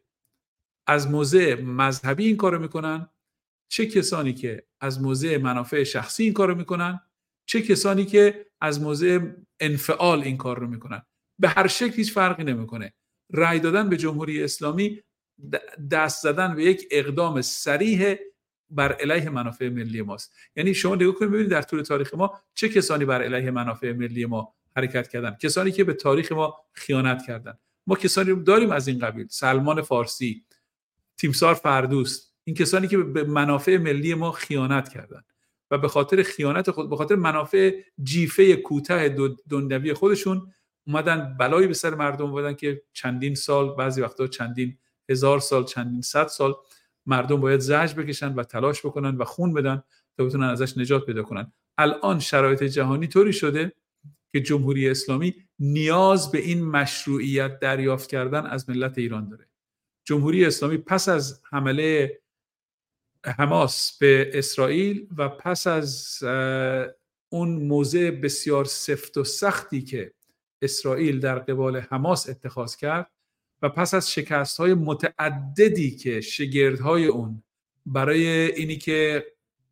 از موضع مذهبی این کارو می‌کنن چه کسانی که از موضع منافع شخصی این کارو می‌کنن چه کسانی که از موضع انفعال این کار رو می‌کنن. به هر شکل هیچ فرقی نمی‌کنه. رأی دادن به جمهوری اسلامی دست زدن به یک اقدام سریح بر علیه منافع ملی ماست. یعنی شما نگاه کنید ببینید در طول تاریخ ما چه کسانی بر علیه منافع ملی ما حرکت کردن؟ کسانی که به تاریخ ما خیانت کردن. ما کسانی داریم از این قبیل. سلمان فارسی تیمسار فردوست این کسانی که به منافع ملی ما خیانت کردند و به خاطر خیانت خود به خاطر منافع جیفه کوتاه دنیوی خودشون اومدن بلایی به سر مردم بودن که چندین سال بعضی وقتا چندین هزار سال چندین صد سال مردم باید زجر بکشن و تلاش بکنن و خون بدن تا بتونن ازش نجات پیدا کنن. الان شرایط جهانی طوری شده که جمهوری اسلامی نیاز به این مشروعیت دریافت کردن از ملت ایران داره. جمهوری اسلامی پس از حمله حماس به اسرائیل و پس از اون موضع بسیار سفت و سختی که اسرائیل در قبال حماس اتخاذ کرد و پس از شکست های متعددی که شگردهای اون برای اینی که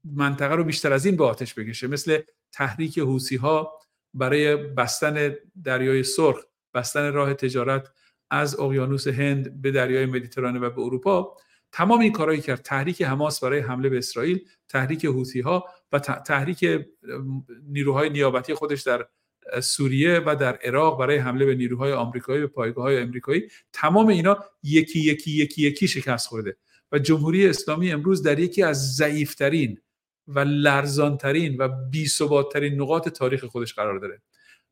منطقه رو بیشتر از این به آتش بکشه مثل تحریک حوسی ها برای بستن دریای سرخ بستن راه تجارت از اقیانوس هند به دریای مدیترانه و به اروپا تمام این کارهایی کرد تحریک حماس برای حمله به اسرائیل تحریک حوثی ها و تحریک نیروهای نیابتی خودش در سوریه و در عراق برای حمله به نیروهای آمریکایی به پایگاه های آمریکایی تمام اینا یکی یکی یکی یکی شکست خورده. و جمهوری اسلامی امروز در یکی از ضعیفترین و لرزانترین و بی‌ثبات‌ترین نقاط تاریخ خودش قرار داره.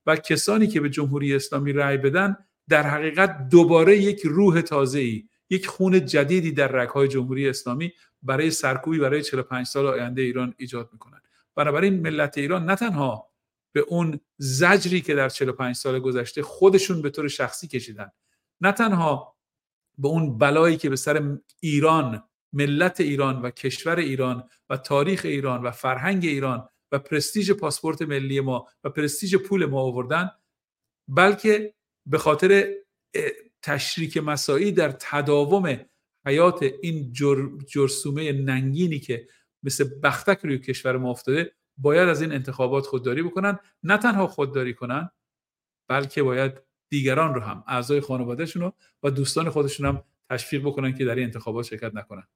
و کسانی که به جمهوری اسلامی رأی بدن در حقیقت دوباره یک روح تازه‌ای یک خون جدیدی در رگهای جمهوری اسلامی برای سرکوبی برای 45 سال آینده ایران ایجاد می‌کنن بنابراین ملت ایران نه تنها به اون زجری که در 45 سال گذشته خودشون به طور شخصی کشیدن نه تنها به اون بلایی که به سر ایران ملت ایران و کشور ایران و تاریخ ایران و فرهنگ ایران و پرستیژ پاسپورت ملی ما و پرستیژ پول ما آوردن بلکه به خاطر تشریک مساعی در تداوم حیات این جر، جرسومه ننگینی که مثل بختک روی کشور ما افتاده باید از این انتخابات خودداری بکنن. نه تنها خودداری کنن بلکه باید دیگران رو هم اعضای خانوادهشون رو و دوستان خودشون هم تشویق بکنن که در این انتخابات شرکت نکنن.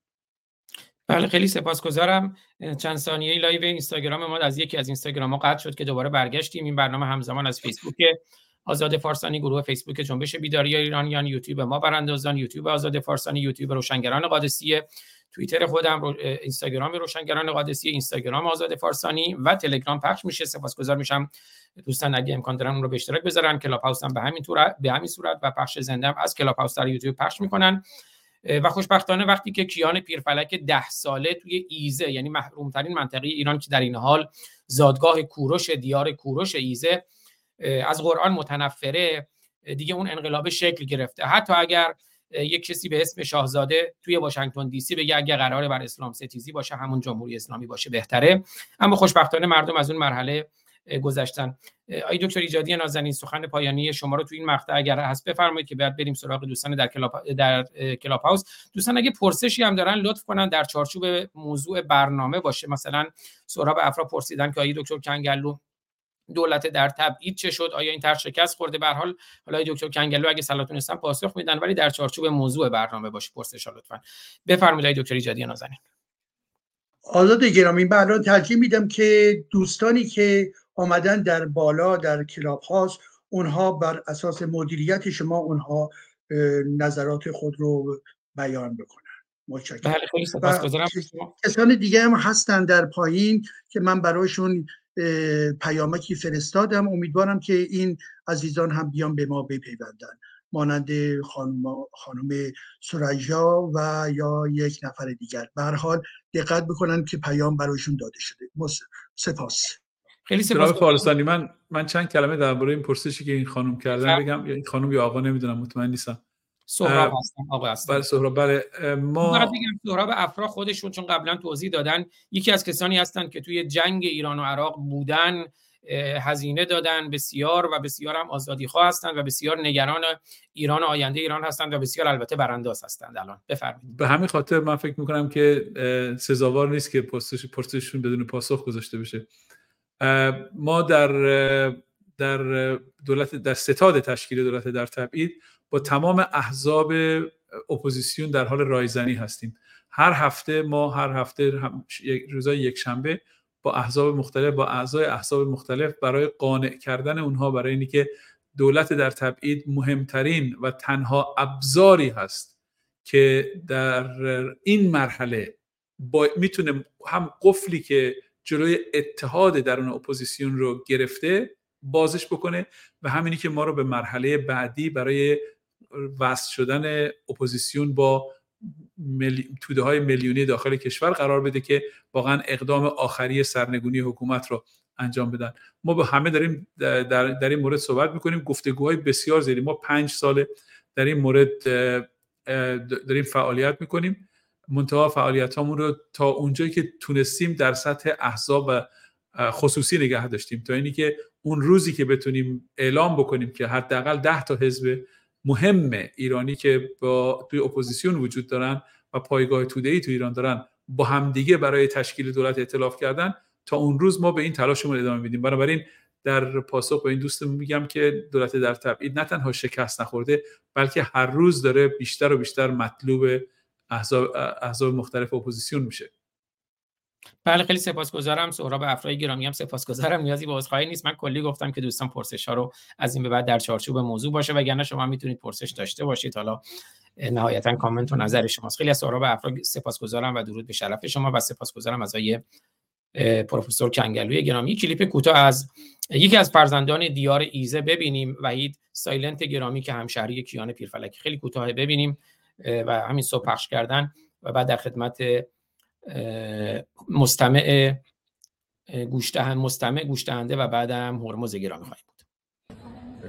بله خیلی سپاسگزارم. چند ثانیه live اینستاگرام ما از یکی از اینستاگرام ها قطع شد که دوباره برگشتیم. این برنامه همزمان از فیسبوک آزاد فارسانی گروه فیسبوک جنبش بیداری ایرانیان یوتیوب ما براندازان یوتیوب آزاد فارسانی یوتیوب روشنگران قادسیه توییتر خودم رو اینستاگرام روشنگران قادسیه اینستاگرام آزاد فارسانی و تلگرام پخش میشه. سپاسگزار میشم. دوستان اگه امکان دارن اون رو به اشتراک بذارن. کلاب هاوس هم به همین طور به همین صورت و پخش زنده از کلاب هاوس در یوتیوب پخش می‌کنن. و خوشبختانه وقتی که کیان پیرفلک ده ساله توی ایذه یعنی محرومترین منطقه ایران که در این حال زادگاه کوروش دیار کوروش ایذه از قرآن متنفره دیگه اون انقلاب شکل گرفته. حتی اگر یک کسی به اسم شاهزاده توی واشنگتن دی سی بگه اگه قراره بر اسلام ستیزی باشه همون جمهوری اسلامی باشه بهتره. اما خوشبختانه مردم از اون مرحله گذشتن. آقای دکتر ایجادی نازنین سخن پایانی شما رو تو این مقطع اگر هست بفرمایید که بعد بریم سراغ دوستان در کلاب در کلاب هاوس. دوستان اگه پرسشی هم دارن لطف کنن در چارچوب موضوع برنامه باشه. مثلا سهراب افرا پرسیدن که آی دکتر کنگلو دولت در تبعید چه شد؟ آیا این طرح شکست خورده؟ به حال حالا دکتر کنگلو اگه صلاحتون هستن پاسخ میدن ولی در چارچوب موضوع برنامه باشه پرسش لطفا. بفرمایید دکتر ایجادی نازنین. آزاد گرامی بعدا ترجیح میدم که دوستانی که آمدن در بالا در کلاب هاست اونها بر اساس مدیریت شما اونها نظرات خود رو بیان بکنن. متشکرم. بله خیلی سپاسگزارم. کسان دیگه هم هستن در پایین که من برایشون پیامکی فرستادم. امیدوارم که این عزیزان هم بیان به ما بپیوندن. مانند خانم, خانم سرجا و یا یک نفر دیگر. به حال دقت بکنن که پیام برایشون داده شده. سپاس. خیلی سپاس. فارستانی من من چند کلمه درباره این پرسشی که این خانم کردن بگم. این خانم یا آقا نمی‌دونم مطمئن نیستم. سهراب هستم آقا هستم بله سهراب. بله ما بگم سهراب افرا خودشون چون قبلا توضیح دادن یکی از کسانی هستند که توی جنگ ایران و عراق بودن هزینه دادن بسیار و بسیار هم آزادی خواه هستند و بسیار نگران ایران و آینده ایران هستند و بسیار البته برانداز هستند الان. بفرمایید. به همین خاطر من فکر می‌کنم که سزاوار نیست که پستش پرسششون بدون پاسخ گذاشته بشه. ما در در دولت در ستاد تشکیل دولت در تبعید با تمام احزاب اپوزیسیون در حال رایزنی هستیم. هر هفته ما هر هفته روزای یک شنبه با احزاب مختلف با اعضای احزاب مختلف برای قانع کردن اونها برای اینکه دولت در تبعید مهمترین و تنها ابزاری هست که در این مرحله با می‌تونه هم قفلی که جلوی اتحاد درون اپوزیسیون رو گرفته بازش بکنه و همینی که ما رو به مرحله بعدی برای وصل شدن اپوزیسیون با ملی... توده های میلیونی داخل کشور قرار بده که واقعا اقدام آخری سرنگونی حکومت رو انجام بدن. ما با همه داریم در, در این مورد صحبت می‌کنیم. گفتگوهای بسیار زیادی. ما پنج ساله در این مورد داریم فعالیت می‌کنیم. منتها فعالیت همون رو تا اونجایی که تونستیم در سطح احزاب و خصوصی نگه داشتیم. تا اینی که اون روزی که بتونیم اعلام بکنیم که حداقل ده تا حزب مهم ایرانی که با توی اپوزیسیون وجود دارن و پایگاه توده ای تو ایران دارن با همدیگه برای تشکیل دولت ائتلاف کردن تا اون روز ما به این تلاشمون ادامه میدیم. بنابراین در پاسخ به این دوستم میگم که دولت در تبعید نه تنها شکست نخورده بلکه هر روز داره بیشتر و بیشتر مطلوب احزاب, احزاب مختلف اپوزیسیون میشه. بله خیلی سپاسگزارم. سهراب افرای گرامی هم سپاسگزارم. نیازی به عذرخواهی نیست. من کلی گفتم که دوستان پرسش ها رو از این به بعد در چارچوب موضوع باشه وگرنه شما می‌تونید پرسش داشته باشید. حالا نهایتا کامنت و نظر شماست. خیلی از سهراب افرا سپاسگزارم و درود به شرف شما و سپاسگزارم از آقای پروفسور کنگرلوی گرامی. کلیپ کوتاه از یکی از فرزندان دیار ایزه ببینیم. وحید سایلنت گرامی که همشهری کیان پیرفلکی خیلی کوتاه ببینیم. و همین صبح پخش کردن و بعد در خدمت مستمع گوشتهن مستمع گوشتهنده و بعدم هرمز گرامی خواهیم بود.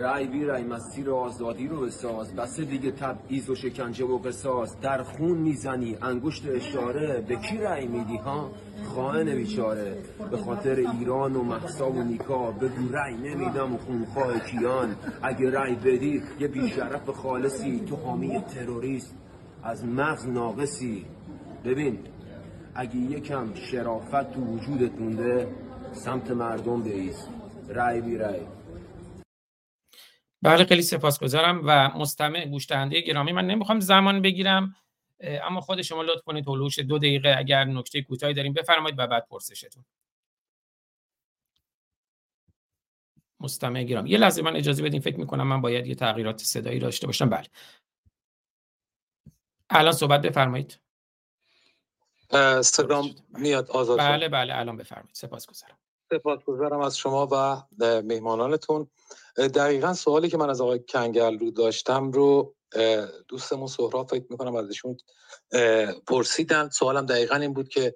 رای بی رای مسیر آزادی رو بساز. بس دیگه تبعیض و شکنجه و قصاص. در خون می‌زنی انگشت اشاره. به کی رای میدی ها؟ خائن بیچاره. به خاطر ایران و محسا و نیکا. بگو رای نمیدم و خونخواه کیان. اگه رای بدی یه بیشرف خالصی. تو حامی تروریست. از مغز ناقصی. ببین اگه یکم شرافت تو وجودت مونده سمت مردم بیست رای بی رای بله خیلی سپاسگزارم و مستمع گوش دهنده گرامی. من نمی‌خوام زمان بگیرم اما خود شما لطف کنید هلوش دو دقیقه اگر نکته کوتاهی داریم بفرمایید و بعد پرسشتون. مستمع گرامی یه لحظه من اجازه بدین فکر می‌کنم من باید یه تغییرات صدایی داشته باشم. بله. الان صحبت بفرمایید. صدام میاد آزاد بله بله الان بفرمایید. سپاسگزارم. سپاسگزارم از شما و مهمانانتون دقیقا سوالی که من از آقای کنگل رو داشتم رو دوستمون سهراب فکر می‌کنم ازشون پرسیدن. سوالم دقیقا این بود که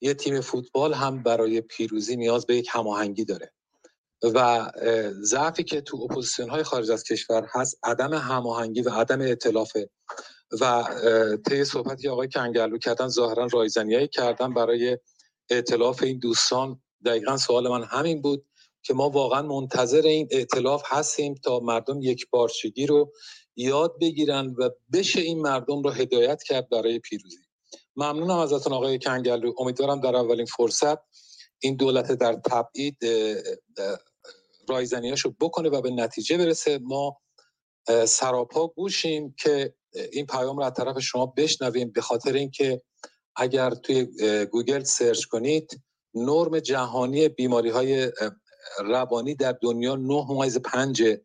یه تیم فوتبال هم برای پیروزی نیاز به یک هماهنگی داره و ضعفی که تو اپوزیسیون های خارج از کشور هست عدم هماهنگی و عدم ائتلافه و طی صحبتی آقای کنگرلو کردن ظاهرا رایزنیایی کردن برای ائتلاف این دوستان. دقیقا سوال من همین بود که ما واقعا منتظر این ائتلاف هستیم تا مردم یکپارچگی رو یاد بگیرن و بشه این مردم رو هدایت کرد برای پیروزی. ممنونم ازتون آقای کنگرلو. امیدوارم در اولین فرصت این دولت در تبعید رایزنیاشو بکنه و به نتیجه برسه. ما سراپا گوشیم که این پیام رو از طرف شما بشنویم به خاطر اینکه اگر توی گوگل search کنید نرم جهانی بیماری های روانی در دنیا 9 ممیز پنجه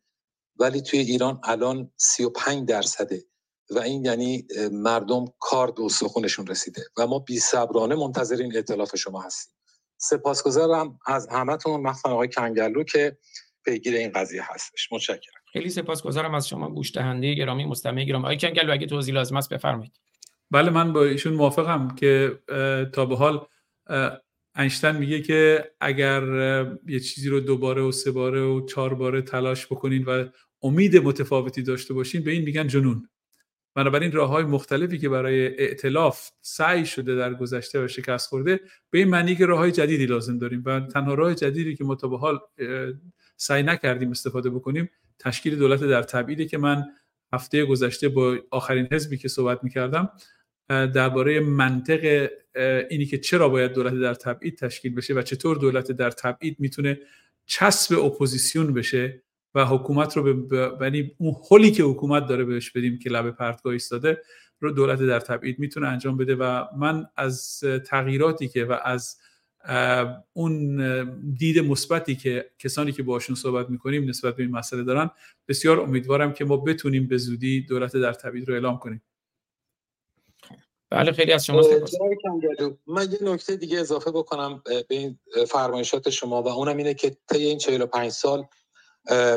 ولی توی ایران الان 35 درصده و این یعنی مردم کار به استخونشون رسیده و ما بی صبرانه منتظر این اطلاف شما هستیم. سپاسگزارم از همتون مخصوصا آقای کنگلو که پیگیر این قضیه هستش. متشکرم. خیلی سپاسگزارم از شما گوش دهنده گرامی مستمع گرامی. آقای کنگلو اگه توضیح لازم است بفرمایید. بله من با ایشون موافقم که تا به حال اینشتین میگه که اگر یه چیزی رو دوباره و سه باره و چهار باره تلاش بکنین و امید متفاوتی داشته باشین به این میگن جنون. بنابراین راه های مختلفی که برای ائتلاف سعی شده در گذشته و شکست خورده به این معنی که راه های جدیدی لازم داریم و تنها راه جدیدی که ما تا به حال سعی نکردیم استفاده بکنیم تشکیل دولت در تبعیده که من هفته گذشته با آخرین حزبی که صحبت می‌کردم درباره منطق اینی که چرا باید دولت در تبعید تشکیل بشه و چطور دولت در تبعید می‌تونه چسب اپوزیسیون بشه و حکومت رو به یعنی اون حلی که حکومت داره بهش بدیم که لب پرتگاه ایستاده رو دولت در تبعید می‌تونه انجام بده و من از تغییراتی که و از اون دید مثبتی که کسانی که باشون صحبت می‌کنیم نسبت به این مسئله دارن. بسیار امیدوارم که ما بتونیم به زودی دولت در تبعید رو اعلام کنیم. بله خیلی از شما من یه نکته دیگه اضافه بکنم به این فرمایشات شما و اونم اینه که طی این 45 سال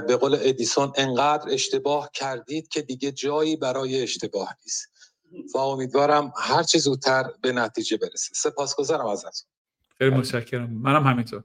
به قول ادیسون انقدر اشتباه کردید که دیگه جایی برای اشتباه نیست. و امیدوارم هر چه زودتر به نتیجه برسه. سپاسگزارم ازتون. خیلی متشکرم. منم همینطور.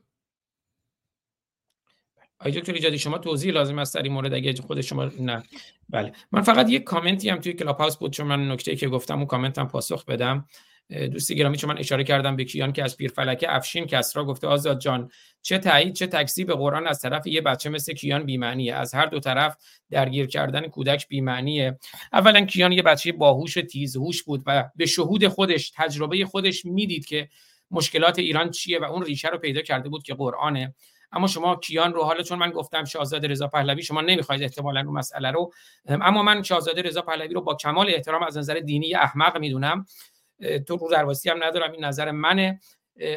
آقای دکتر ایجادی شما توضیح لازم است در این مورد اگه خود شما نه. بله. من فقط یک کامنتی هم توی کلاب هاوس بود چون من نکته که گفتم اون کامنت هم پاسخ بدم. دوستی گرامی چون من اشاره کردم به کیان که از پیرفلکه افشین کسرا گفته آزاد جان چه تایید چه تکذیب قرآن از طرف یه بچه مثل کیان بی‌معنیه؟ از هر دو طرف درگیر کردن کودک بی‌معنیه. اولا کیان یه بچه باهوش تیزهوش بود و به شهود خودش تجربه خودش می‌دید که مشکلات ایران چیه و اون ریشه رو پیدا کرده بود که قرآنه. اما شما کیان رو حالا چون من گفتم شاهزاده رضا پهلوی شما نمی‌خواید احتمالا اون مسئله رو. اما من شاهزاده رضا پهلوی رو با کمال احترام از نظر دینی احمق می‌دونم. تو رو درواسی هم ندارم این نظر منه.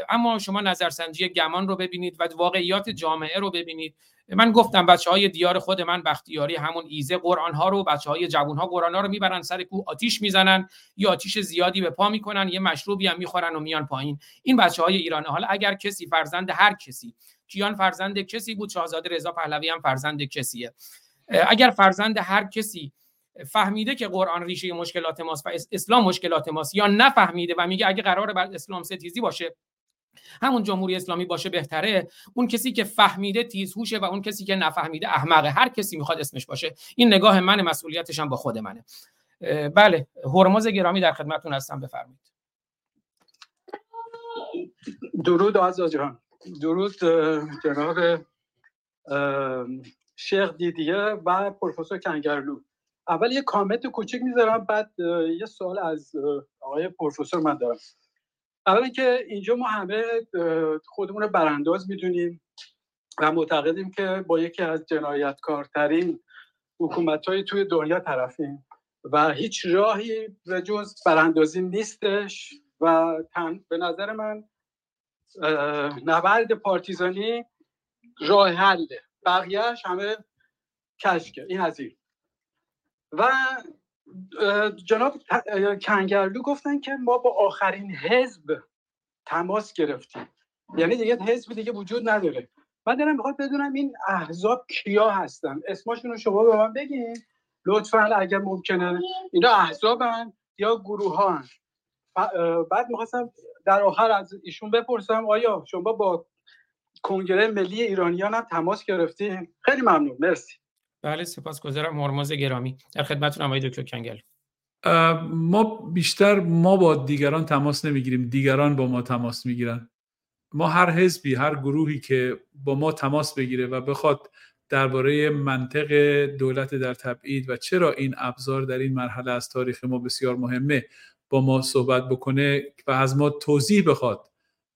اما شما نظرسنجی گمان رو ببینید و واقعیات جامعه رو ببینید. من گفتم بچه های دیار خود من بختیاری همون ایزه قرآن ها رو بچه های جوان ها قرآن ها رو می‌برن سر کوه آتیش می‌زنن یا آتیش زیادی به پا می‌کنن یه مشروبی هم می‌خورن و میان پایین. این بچه های ایران. حالا اگر کسی فرزند هر کسی کیان فرزند کسی بود شاهزاده رضا پهلوی هم فرزند کسیه. اگر فرزند هر کسی فهمیده که قرآن ریشه مشکلات ماست و اسلام مشکلات ماست یا نفهمیده و میگه اگه قرار بر اسلام ستیزی باشه همون جمهوری اسلامی باشه بهتره. اون کسی که فهمیده تیزهوشه و اون کسی که نفهمیده احمقه. هر کسی می‌خواد اسمش باشه. این نگاه من مسئولیتش هم با خود منه. بله هرمز گرامی در خدمتتون هستم. بفرمایید. درود آزاد جان. درود جناب شیخ دیدیه و پروفسور کنگرلو. اول یه کامنت کوچیک می‌ذارم بعد یه سوال از آقای پروفسور من دارم. اولا که اینجا ما همه خودمون رو برانداز می‌دونیم و معتقدیم که با یکی از جنایتکارترین حکومت های توی دنیا طرفیم و هیچ راهی به جز براندازی نیستش و به نظر من نبرد پارتیزانی راه حله. بقیهش همه کشکه. این از این. و جناب کنگرلو گفتن که ما با آخرین حزب تماس گرفتیم. یعنی دیگه حزب دیگه وجود نداره. من دارم می‌خواد بدونم این احزاب کیا هستن. اسمشون رو شما به من بگین. لطفا اگر ممکنه. اینا احزابن یا گروه ها بعد می‌خواستم در آخر از ایشون بپرسم آیا شما با کنگره ملی ایرانیان هم تماس گرفتیم خیلی ممنون. مرسی. بله سپاسگزارم. هرمز گرامی. در خدمتتون آقای دکتر کنگل. ما بیشتر ما با دیگران تماس نمی‌گیریم. دیگران با ما تماس می‌گیرن. ما هر حزبی هر گروهی که با ما تماس بگیره و بخواد درباره منطق دولت در تبعید و چرا این ابزار در این مرحله از تاریخ ما بسیار مهمه با ما صحبت بکنه و از ما توضیح بخواد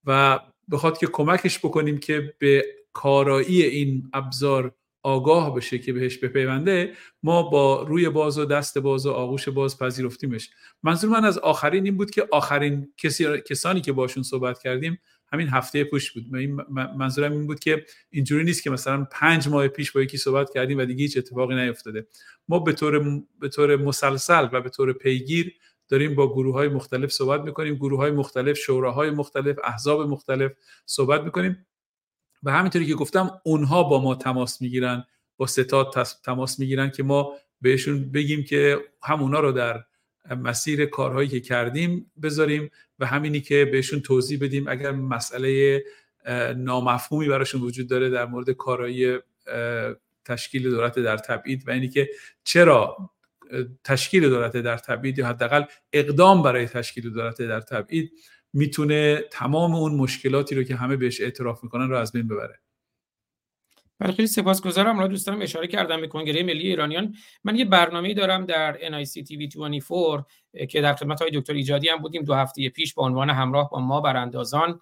و بخواد که کمکش بکنیم که به کارایی این ابزار آگاه بشه که بهش بپیونده ما با روی باز و دست باز و آغوش باز پذیرفتیمش. منظور من از آخرین این بود که آخرین کسی، کسانی که باشون صحبت کردیم همین هفته پیش بود. منظورم این بود که اینجوری نیست که مثلا پنج ماه پیش با یکی صحبت کردیم و دیگه هیچ اتفاقی نیفتاده. ما به طور به طور مسلسل و به طور پیگیر داریم با گروه های مختلف صحبت می‌کنیم گروه های مختلف شوراهای مختلف احزاب مختلف صحبت می‌کنیم. و همینطوری که گفتم اونها با ما تماس می‌گیرن با ستاد تماس می‌گیرن که ما بهشون بگیم که همونا رو در مسیر کارهایی که کردیم بذاریم و همینی که بهشون توضیح بدیم اگر مسئله نامفهومی براشون وجود داره در مورد کارهای تشکیل دولت در تبعید و اینی که چرا تشکیل دولت در تبعید یا حداقل اقدام برای تشکیل دولت در تبعید می‌تونه تمام اون مشکلاتی رو که همه بهش اعتراف می‌کنن رو از بین ببره. بله خیلی سپاسگزارم. را دوستانم اشاره کردم به کنگره ملی ایرانیان. من یه برنامه دارم در NIC TV 24 که در خدمت های دکتر ایجادی هم بودیم. دو هفته پیش با عنوان همراه با ما براندازان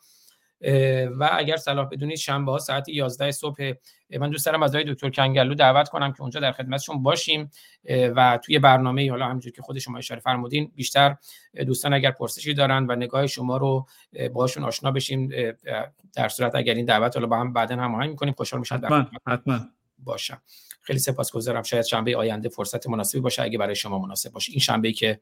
و اگر صلاح بدونید شنبه ها ساعت 11 صبح من دوست دارم از دکتر کنگلو دعوت کنم که اونجا در خدمتشون باشیم و توی برنامه حالا همونجور که خود شما اشاره فرمودین بیشتر دوستان اگر پرسشی دارن و نگاه شما رو باهاشون آشنا بشیم در صورت اگر این دعوت حالا با هم بعدا هماهنگ می‌کنیم خوشحال میشم حتما حتما. باشم. خیلی سپاسگزارم. شاید شنبه آینده فرصت مناسبی باشه اگه برای شما مناسب باشه. این شنبه که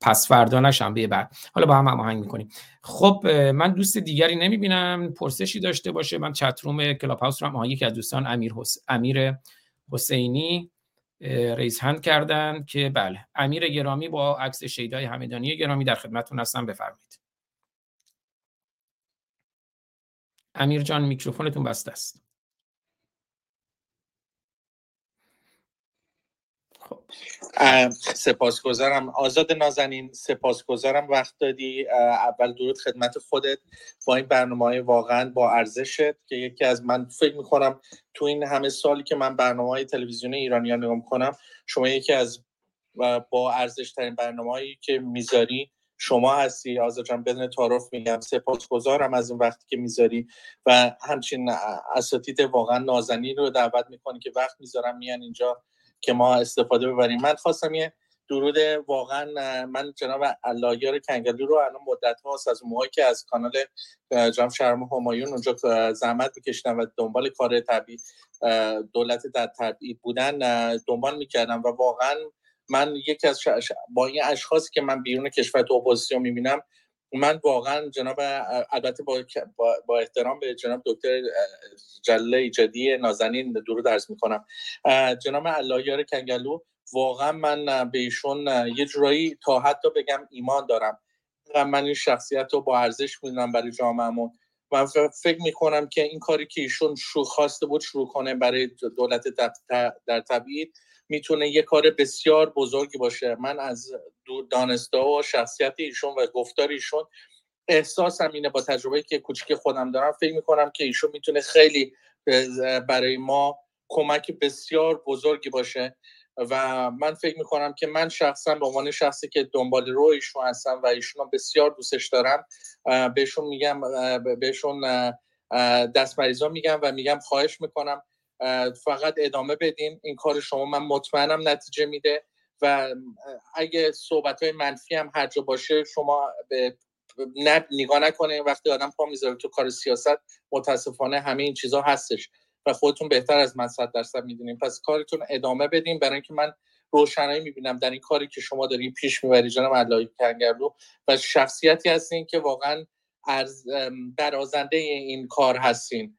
پس فردا شنبه بعد. حالا با هم هماهنگ می‌کنیم. خب من دوست دیگری نمی‌بینم. پرسشی داشته باشه. من chat room Clubhouse رو هم یکی از دوستان امیر, حس... امیر حسینی raise hand کردن که بله. امیر گرامی با عکس شیدای همدانی گرامی در خدمتتون هستم. بفرمایید. امیر جان میکروفونتون بسته است. سپاسگزارم. آزاد نازنین سپاسگزارم. وقت دادی. اول درود خدمت خودت. با این برنامه های واقعا با ارزشت که یکی از من فکر می‌کنم تو این همه سالی که من برنامه های تلویزیون ایرانی نگاه کنم شما یکی از با ارزش ترین برنامه هایی که می‌ذاری شما هستی. آزاد جان بدون تعارف میگم. سپاسگزارم از این وقتی که می‌ذاری و همچین اساتید واقعا نازنین رو دعوت می‌کنی که وقت می‌ذارم میان اینجا که ما استفاده ببریم. من خواستم یه درود واقعا من جناب اللایار کنگلو رو الان مدت هاست از موقعی که از کانال جناب شرم همایون اونجا زحمت میکشیدم و دنبال کار طبیعی دولت در تبعید بودن دنبال می‌کردم و واقعا من یکی از با این اشخاصی که من بیرون کشور تو اپوزیسیون می‌بینم من واقعا جناب البته با, با احترام به جناب دکتر جلال ایجادی نازنین درود درس می‌کنم جناب اللهیار کنگلو واقعا من به ایشون یه جورایی تا حتی بگم ایمان دارم. من این شخصیت رو با ارزش می‌دونم برای جامعهمون. و فکر می‌کنم که این کاری که ایشون شو خواسته بود شروع کنه برای دولت در تبعید می‌تونه یه کار بسیار بزرگی باشه. من از دانسته و شخصیت ایشون و گفتار ایشون احساسم اینه با تجربه که کوچیک خودم دارم. فکر می‌کنم که ایشون می‌تونه خیلی برای ما کمک بسیار بزرگی باشه و من فکر می‌کنم که من شخصا به عنوان شخصی که دنبال رو ایشون هستم و ایشون بسیار دوستش دارم بهشون میگم بهشون دست میگم و میگم خواهش می‌کنم فقط ادامه بدین. این کار شما من مطمئنم نتیجه میده. و اگه صحبت های منفی هم هر جا باشه شما به نگاه نکنه وقتی آدم پا می‌ذاره تو کار سیاست متاسفانه همه این چیزها هستش و خودتون بهتر از من صد درصد می‌دونیم پس کارتون ادامه بدین. برای اینکه من روشنایی می‌بینم در این کاری که شما دارین پیش می‌بری جناب علایی کنگرلو و شخصیتی هستین که واقعا درازنده این کار هستین.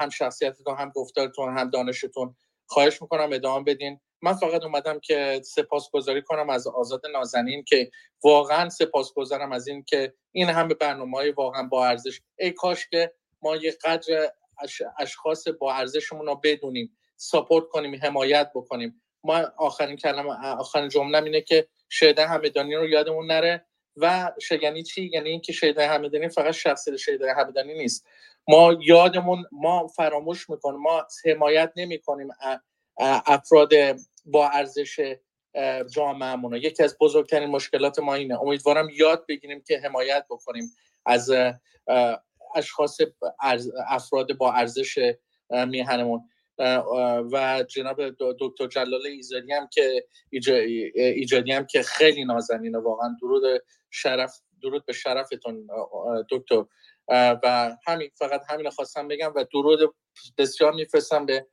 هم شخصیتتون هم گفتارتون هم دانشتون. خواهش می‌کنم ادامه بدین. من فقط اومدم که سپاسگزاری کنم از آزاد نازنین که واقعا سپاسگزارم از این که این همه برنامه های واقعا با ارزش. ای کاش که ما یه قدر اشخاص با ارزشمون رو بدونیم ساپورت کنیم حمایت بکنیم. ما آخرین کلمه آخرین جمله اینه که شهده همدانی رو یادمون نره و یعنی چی؟ یعنی اینکه شهده همدانی فقط شخصیت شهده همدانی نیست. ما یادمون ما فراموش می‌کنیم ما حمایت نمی کنیم افراد با ارزش جامعهمون یکی از بزرگترین مشکلات ما اینه. امیدوارم یاد بگیریم که حمایت بکنیم از اشخاص افراد با ارزش میهنمون. و جناب دکتر جلال ایزادی هم که ایجادی هم که خیلی نازنینه واقعا درود شرف درود به شرفتون دکتر. و همین فقط همین خواستم بگم و درود بسیار میفرستم به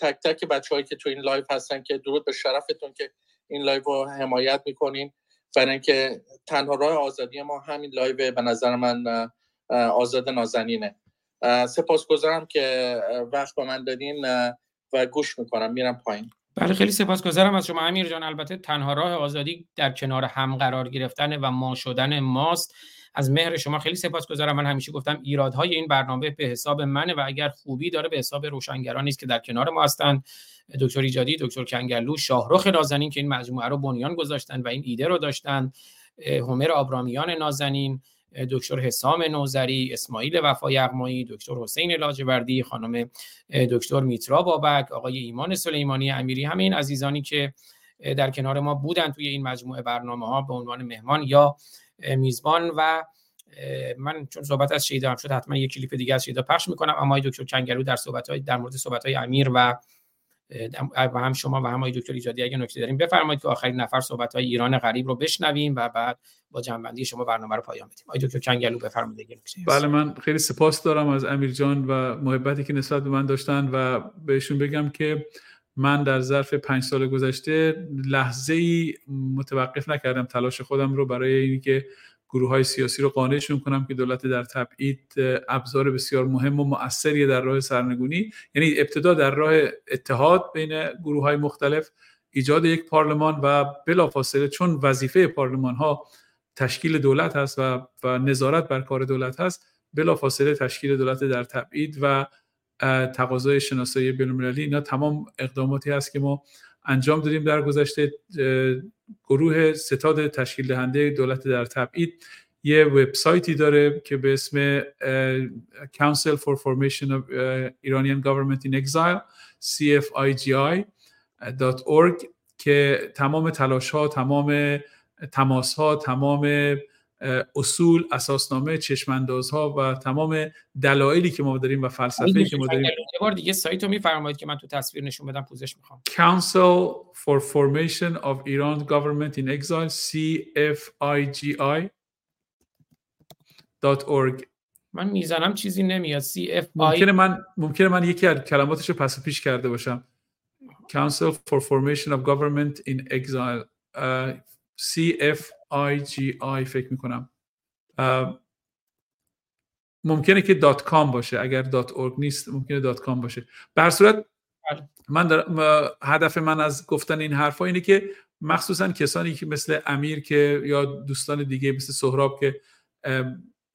تک تک بچه هایی که تو این live هستن که درود به شرفتون که این live رو حمایت می‌کنین. برای اینکه تنها راه آزادی ما همین live به نظر من آزاد نازنینه. سپاسگزارم که وقت به من دادین و گوش می‌کنم. میرم پایین. بله خیلی سپاسگزارم از شما امیر جان. البته تنها راه آزادی در کنار هم قرار گرفتن و ما شدن ماست. از مهر شما خیلی سپاسگزارم. من همیشه گفتم ایرادهای این برنامه به حساب منه و اگر خوبی داره به حساب روشنگران نیست که در کنار ما هستند دکتر ایجادی دکتر کنگلو شاهرخ نازنین که این مجموعه رو بنیان گذاشتن و این ایده رو داشتن. همر آبرامیان نازنین دکتر حسام نوزری اسماعیل وفا یغمایی دکتر حسین لاجوردی خانم دکتر میترا بابک آقای ایمان سلیمانی امیری همه این عزیزانی که در کنار ما بودن توی این مجموعه برنامه ها به عنوان مهمان یا میزبان و من چون صحبت از شیدا هم شد حتما یک کلیپ دیگه از شیدا پخش می‌کنم. اما دکتر کنگلو در صحبت های در مورد صحبت های امیر و و هم شما و هم آقای دکتر ایجادی اگه نکته داریم بفرمایید که آخرین نفر صحبت های ایران غریب رو بشنویم و بعد با جنبندی شما برنامه رو پایان بدیم. آقای دکتر کنگلو بفرمایید بله من خیلی سپاس دارم از امیر جان و محبتی که نسبت به من داشتن و بهشون بگم که من در ظرف پنج سال گذشته لحظه ای متوقف نکردم تلاش خودم رو برای اینکه گروه های سیاسی رو قانعشون کنم که دولت در تبعید ابزار بسیار مهم و مؤثری در راه سرنگونی. یعنی ابتدا در راه اتحاد بین گروه های مختلف ایجاد یک پارلمان و بلافاصله چون وظیفه پارلمان ها تشکیل دولت هست و, و نظارت بر کار دولت هست بلافاصله تشکیل دولت در تبعید و تقاضای شناسایی بین‌المللی اینا تمام اقداماتی هست که ما انجام دادیم در گذشته گروه ستاد تشکیل دهنده دولت در تبعید. یه وبسایتی داره که به اسم Council for Formation of Iranian Government in Exile cfigi.org که تمام تلاش ها تمام تماس ها تمام اصول اساسنامه چشماندازها و تمام دلایلی که ما داریم و فلسفه‌ای که ما داریم. یه بار دیگه سایت رو میفرمایید که من تو تصویر نشون بدم پوزش می‌خوام. Council for Formation of Iran Government in Exile CFIGI.org من می‌زنم چیزی نمیاد. CFI ممکنه من ممکنه من یکی از کلماتش رو پس پیش کرده باشم. Council for Formation of Government in Exile uh, CFGIE فکر می‌کنم. ممکنه که dot com باشه. اگر dot org نیست ممکنه dot com باشه. به صورت بله. من در... هدف من از گفتن این حرفا اینه که مخصوصا کسانی که مثل امیر که یا دوستان دیگه مثل سهراب که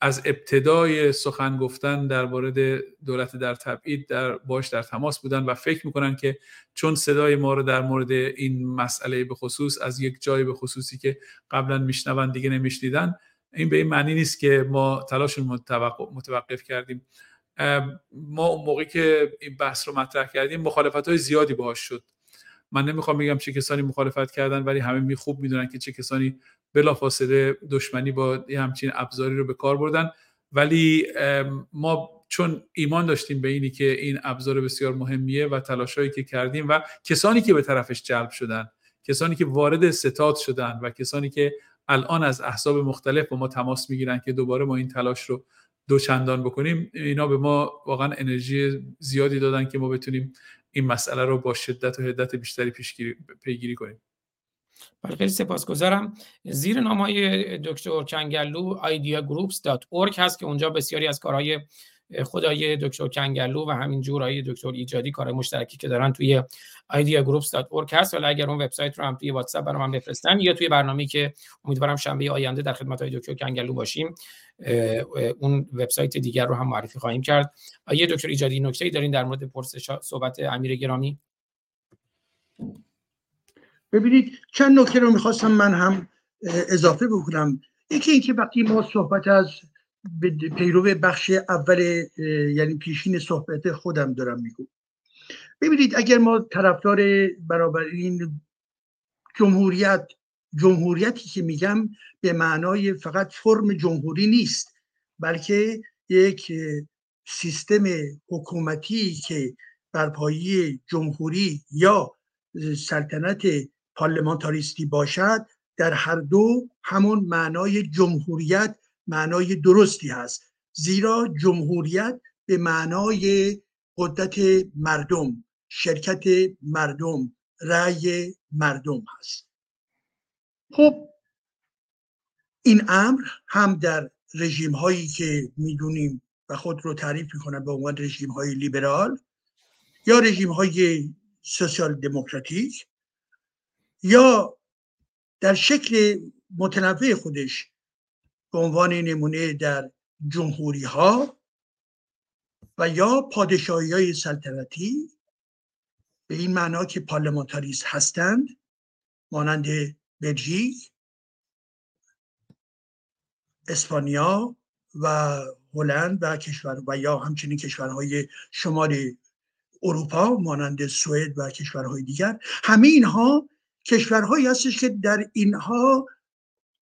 از ابتدای سخن گفتن در مورد دولت در تبعید در باش در تماس بودن و فکر می‌کنن که چون صدای ما رو در مورد این مسئله به خصوص از یک جای به خصوصی که قبلا میشنون دیگه نمیشنیدن این به این معنی نیست که ما تلاش متوقف کردیم. ما اون موقعی که این بحث رو مطرح کردیم مخالفت های زیادی باهاش شد. من نمی‌خوام بگم چه کسانی مخالفت کردن ولی همه می خوب می‌دونن که چه کسانی بلافاصله دشمنی با همچین ابزاری رو به کار بردن. ولی ما چون ایمان داشتیم به اینی که این ابزار بسیار مهمیه و تلاشایی که کردیم و کسانی که به طرفش جلب شدن کسانی که وارد ستاد شدن و کسانی که الان از احزاب مختلف با ما تماس می‌گیرن که دوباره ما این تلاش رو دوچندان بکنیم اینا به ما واقعا انرژی زیادی دادن که ما بتونیم این مسئله رو با شدت و حدت بیشتری پیگیری کنیم. بله خیلی سپاسگزارم. زیر نام های دکتر کنگلو ideagroups.org هست که اونجا بسیاری از کارهای خدای دکتر کنگلو و همین جورایی دکتر ایجادی کار مشترکی که دارن توی ideagroups.org هست. ولی اگر اون وبسایت رو هم توی واتساپ برام بفرستن یا توی برنامه‌ای که امیدوارم شنبه آینده در خدمت های دکتر کنگلو باشیم اون وبسایت دیگر رو هم معرفی خواهیم کرد. یه دکتر ایجادی نکته‌ای دارین در مورد پرسش صحبت امیر گرامی؟ ببینید چند نکته رو می‌خواستم من هم اضافه بکنم. یکی اینکه وقتی ما صحبت از پیرو بخش اول یعنی پیشین صحبت خودم دارم میگم. ببینید اگر ما طرفدار برابر این جمهوریت جمهوریتی که میگم به معنای فقط فرم جمهوری نیست بلکه یک سیستم حکومتی که بر پایه جمهوری یا سلطنت پارلمانتاریستی باشد در هر دو همون معنای جمهوریت معنای درستی هست. زیرا جمهوریت به معنای قدرت مردم شرکت مردم رأی مردم هست. خب. این امر هم در رژیم هایی که می‌دونیم و خود رو تعریف می‌کنن به عنوان رژیم های لیبرال یا رژیم های سوسیال دموکراتیک یا در شکل متنوع خودش به عنوان نمونه در جمهوری ها و یا پادشاهی های سلطنتی به این معنا که پارلمانتاریست هستند مانند بلژیک اسپانیا و هلند و کشور و یا همچنین کشورهای شمال اروپا مانند سوئد و کشورهای دیگر. همه اینها کشورهایی هستش که در اینها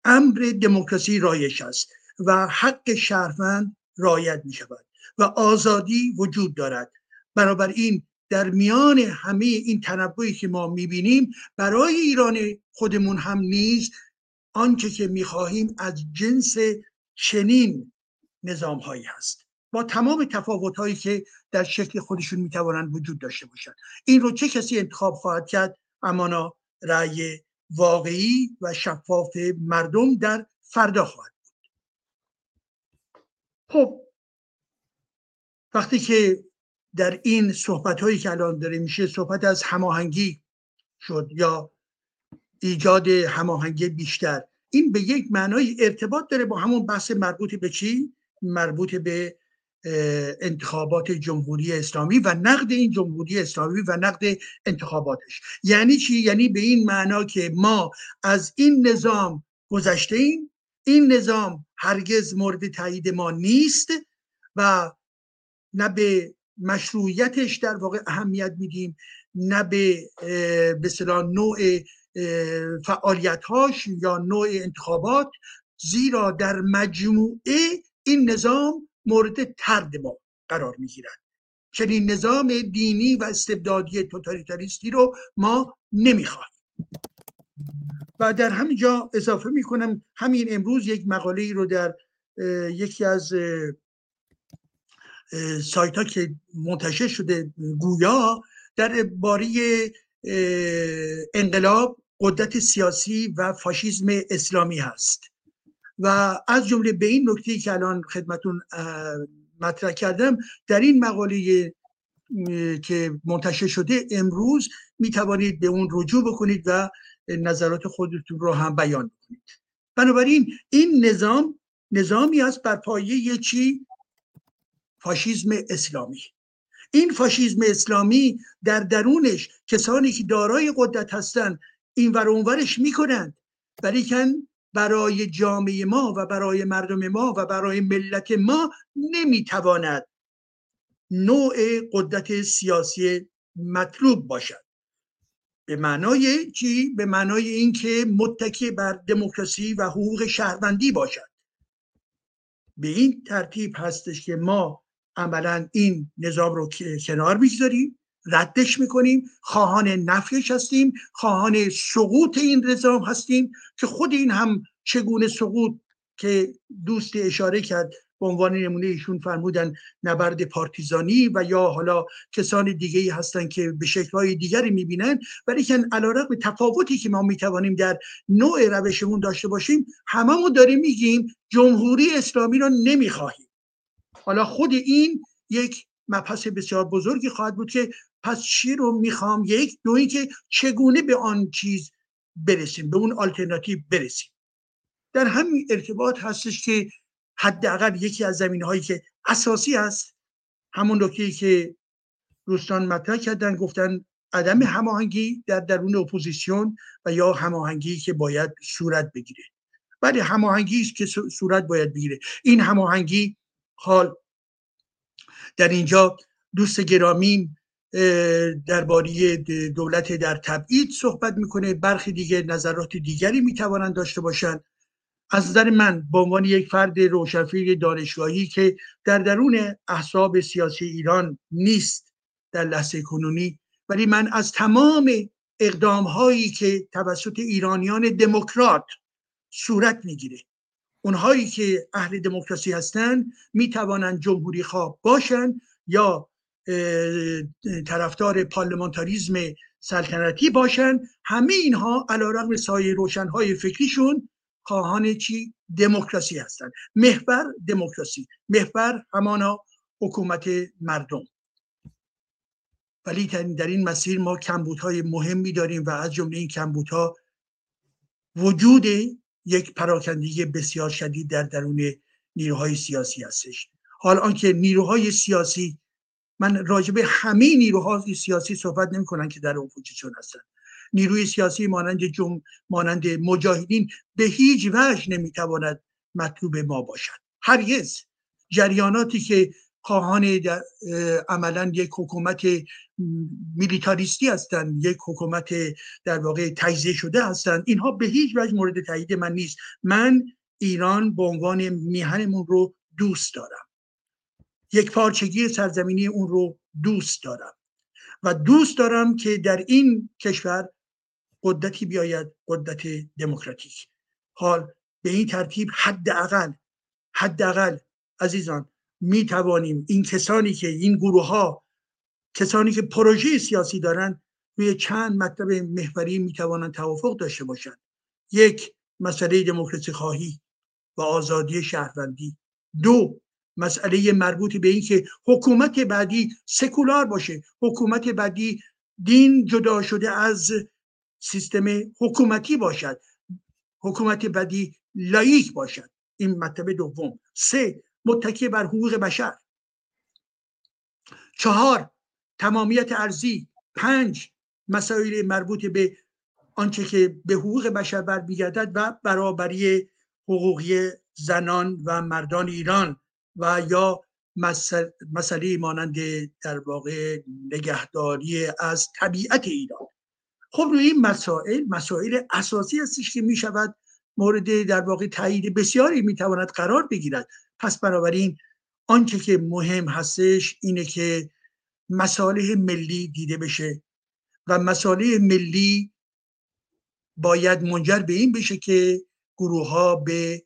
امر دموکراسی رایش است و حق شهروند رایت می شود و آزادی وجود دارد. بنابراین در میان همه این تنوعی که ما می‌بینیم برای ایران خودمون هم نیز آنچه که می‌خواهیم از جنس چنین نظام هایی هست. با تمام تفاوت هایی که در شکل خودشون می‌توانند وجود داشته باشند. این رو چه کسی انتخاب خواهد کرد؟ امانا رأی واقعی و شفاف مردم در فردا خواهد بود. خب وقتی که در این صحبت هایی که الان داره میشه صحبت از هماهنگی شد یا ایجاد هماهنگی بیشتر این به یک معنای ارتباط داره با همون بحث مربوط به چی؟ مربوط به انتخابات جمهوری اسلامی و نقد این جمهوری اسلامی و نقد انتخاباتش. یعنی چی؟ یعنی به این معنا که ما از این نظام گذشته ایم. این نظام هرگز مورد تایید ما نیست و نه به مشروعیتش در واقع اهمیت میدیم نه به به نوع فعالیت هاش یا نوع انتخابات. زیرا در مجموعه این نظام مورد ترد ما قرار می‌گیرد. چنین نظام دینی و استبدادی توتالیتاریستی رو ما نمی‌خواهیم و در همینجا اضافه می‌کنم همین امروز یک مقاله ای رو در یکی از سایت ها که منتشر شده گویا در باری انقلاب قدرت سیاسی و فاشیزم اسلامی هست. و از جمله به این نکته که الان خدمتون مطرح کردم در این مقاله که منتشر شده امروز می توانید به اون رجوع بکنید و نظرات خودتون رو هم بیان کنید بنابراین این نظام نظامی است بر پایه چی؟ فاشیزم اسلامی. این فاشیزم اسلامی در درونش کسانی که دارای قدرت هستند این ور اونورش می‌کنند. ولیکن برای جامعه ما و برای مردم ما و برای ملت ما نمی‌تواند نوع قدرت سیاسی مطلوب باشد. به معنای چی؟ به معنای اینکه متکی بر دموکراسی و حقوق شهروندی باشد. به این ترتیب هستش که ما عملا این نظام رو کنار می‌گذاریم. ردش می‌کنیم. خواهان نفیش هستیم. خواهان سقوط این نظام هستیم که خود این هم چگونه سقوط که دوست اشاره کرد به عنوان نمونه ایشون فرمودن نبرد پارتیزانی و یا حالا کسان دیگه ای هستن که به شکلهای دیگری می‌بینن. ولی که علیرغم تفاوتی که ما می‌توانیم در نوع روشمون داشته باشیم هممون داریم میگیم جمهوری اسلامی رو نمی‌خواهیم. حالا خود این یک مبحث بسیار بزرگی خواهد بود که پس چی رو می‌خوام؟ یک دو که چگونه به آن چیز برسیم به اون آلترناتیو برسیم. در همین ارتباط هستش که حداقل یکی از زمین هایی که اساسی است همون نکته که دوستان مطرح کردن گفتن عدم هماهنگی در درون اپوزیسیون و یا هماهنگی که باید صورت بگیره. ولی هماهنگی است که صورت باید بگیره. این هماهنگی حال در اینجا دوست گرامیم درباره دولت در تبعید صحبت می‌کنه. برخی دیگه نظرات دیگری می‌توانند داشته باشند. از نظر من به عنوان یک فرد روشنفکر دانشگاهی که در درون احزاب سیاسی ایران نیست در لحظه کنونی ولی من از تمام اقدام هایی که توسط ایرانیان دموکرات صورت می‌گیره اونهایی که اهل دموکراسی هستند می توانند جمهوری خواه باشند یا طرفدار پارلمانتاریزم سلطنتی باشند همه اینها علیرغم سایه روشنهای فکریشون خواهان چی؟ دموکراسی هستند محور دموکراسی. محور همانا حکومت مردم. ولی در این مسیر ما کمبودهای مهمی داریم و از جمله این کمبودها وجود یک پراکندگی بسیار شدید در درون نیروهای سیاسی هستش. حال آنکه نیروهای سیاسی من راجع به همه نیروهای سیاسی صحبت نمی کنن که در اپوزیسیون هستن. نیروی سیاسی مانند جم مانند مجاهدین به هیچ وجه نمی‌تواند مطلوب ما باشد. هرگز. جریاناتی که خواهان عملا یک حکومت میلیتاریستی هستند یک حکومت در واقع تجزیه شده هستند اینها به هیچ وجه مورد تایید من نیست. من ایران به عنوان میهنمون رو دوست دارم. یک پارچگی سرزمینی اون رو دوست دارم. و دوست دارم که در این کشور قدرتی بیاید قدرت دموکراتیک. حال به این ترتیب حداقل حداقل عزیزان می توانیم این کسانی که این گروه ها کسانی که پروژه سیاسی دارند روی چند مطلب محوری می توانند توافق داشته باشند. یک مسئله دموکراسی خواهی و آزادی شهروندی. دو مسئله مربوط به این که حکومت بعدی سکولار باشه. حکومت بعدی دین جدا شده از سیستم حکومتی باشد. حکومت بعدی لایک باشد. این مطلب دوم. سه متکی بر حقوق بشر. چهار تمامیت ارزی پنج مسائل مربوط به آنچه که به حقوق بشر برمیگردد و برابری حقوقی زنان و مردان ایران. و یا مسئله مانند در واقع نگهداری از طبیعت ایران. خب روی این مسائل مسائل اساسی هستش که می شود مورد در واقع تایید بسیاری می تواند قرار بگیرد. پس بنابراین آنچه که مهم هستش اینه که مساله ملی دیده بشه و مساله ملی باید منجر به این بشه که گروه ها به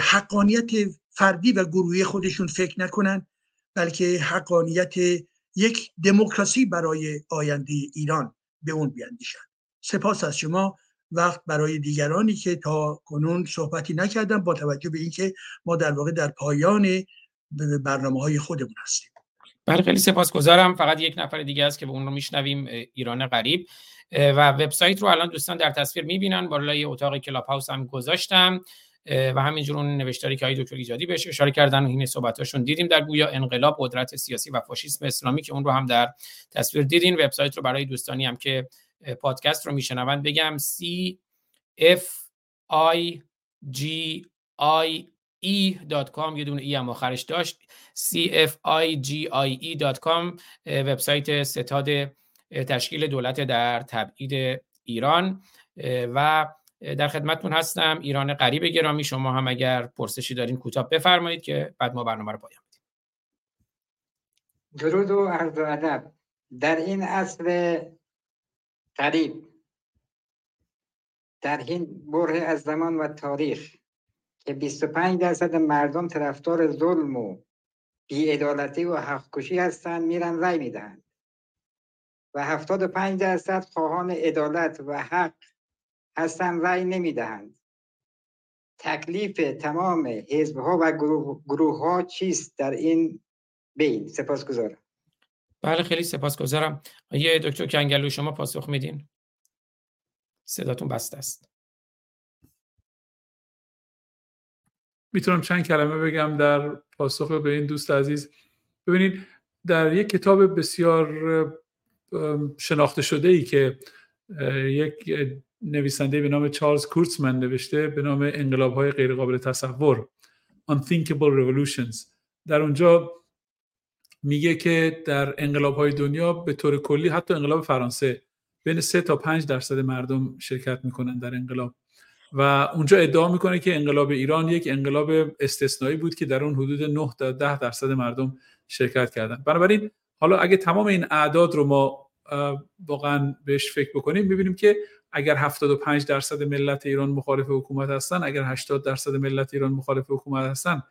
حقانیت فردی و گروهی خودشون فکر نکنن بلکه حقانیت یک دموکراسی برای آینده ایران به اون بیاندیشن سپاس از شما. وقت برای دیگرانی که تا کنون صحبتی نکردم با توجه به اینکه ما در واقع در پایان برنامه های خودمون هستیم. بله خیلی سپاسگزارم. فقط یک نفر دیگه است که به اون رو میشنویم ایران غریب. و وبسایت رو الان دوستان در تصویر می‌بینن. بالای اتاق کلاب هاوس هم گذاشتم. و همینجور اون نوشتاری که های دکتر ایجادی بهش اشاره کردن و این صحبتاشون دیدیم در گویا انقلاب قدرت سیاسی و فاشیسم اسلامی که اون رو هم در تصویر دیدین. وبسایت رو برای دوستانی هم که پادکست رو میشنوند بگم C F I G I e.com یه دونه ای هم آخرش داشت. cfigie.com وبسایت ستاد تشکیل دولت در تبعید ایران. و در خدمتتون هستم. ایران قریب گرامی شما هم اگر پرسشی دارین کوتاه بفرمایید که بعد ما برنامه رو پایان بدیم. درود و عرض ادب. در این اصل قریب در این بره از زمان و تاریخ که 25 درصد مردم طرفدار ظلم و بیعدالتی و حقکشی هستند میرن رای می‌دهند. و 75 درصد خواهان عدالت و حق هستن رای نمی‌دهند. تکلیف تمام حزب ها و گروه, گروه ها چیست در این بین؟ سپاسگزارم. بله خیلی سپاسگزارم. یه دکتر کنگلو شما پاسخ میدین؟ صداتون بسته است. می‌تونم چند کلمه بگم در پاسخ به این دوست عزیز. ببینید در یک کتاب بسیار شناخته شده ای که یک نویسنده به نام چارلز کورتسمن نوشته به نام انقلاب های غیر قابل تصور Unthinkable Revolutions. در اونجا میگه که در انقلاب های دنیا به طور کلی حتی انقلاب فرانسه بین 3 تا 5 درصد مردم شرکت می‌کنن در انقلاب. و اونجا ادعا می‌کنه که انقلاب ایران یک انقلاب استثنایی بود که در اون حدود 9 تا 10 درصد مردم شرکت کردن. بنابراین حالا اگه تمام این اعداد رو ما واقعا بهش فکر بکنیم. می‌بینیم که اگر 75 درصد ملت ایران مخالف حکومت هستن اگر 80 درصد ملت ایران مخالف حکومت هستن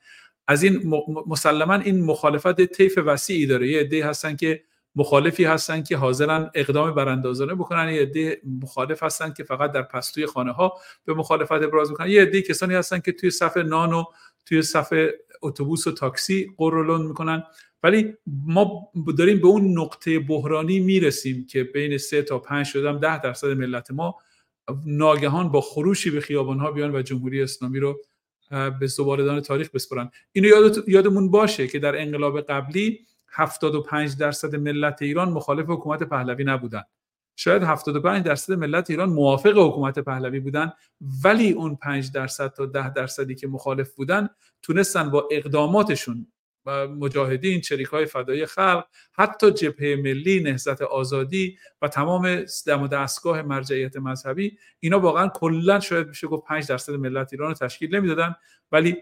از این مسلما این مخالفت طیف وسیعی داره. یه عده هستن که مخالفی هستن که حاضرن اقدام براندازانه بکنن. یه عده مخالف هستن که فقط در پستوی خانه ها به مخالفت ابراز می‌کنن. یه عده کسانی هستن که توی صف نان و توی صف اتوبوس و تاکسی قرولون می‌کنن. ولی ما داریم به اون نقطه بحرانی می‌رسیم که بین سه تا پنج شدم ده درصد ملت ما ناگهان با خروشی به خیابان ها بیان و جمهوری اسلامی رو به زبالدان تاریخ بسپرن. اینو یادمون باشه که در انقلاب قبلی 75 درصد ملت ایران مخالف حکومت پهلوی نبودن. شاید 75 درصد ملت ایران موافق حکومت پهلوی بودن ولی اون 5 درصد تا 10 درصدی که مخالف بودن تونستن با اقداماتشون و مجاهدین چریک های فدای خلق حتی جبهه ملی نهضت آزادی و تمام دم و دستگاه مرجعیت مذهبی اینا واقعا کلا شاید میشه گفت 5 درصد ملت ایران رو تشکیل نمی‌دادن ولی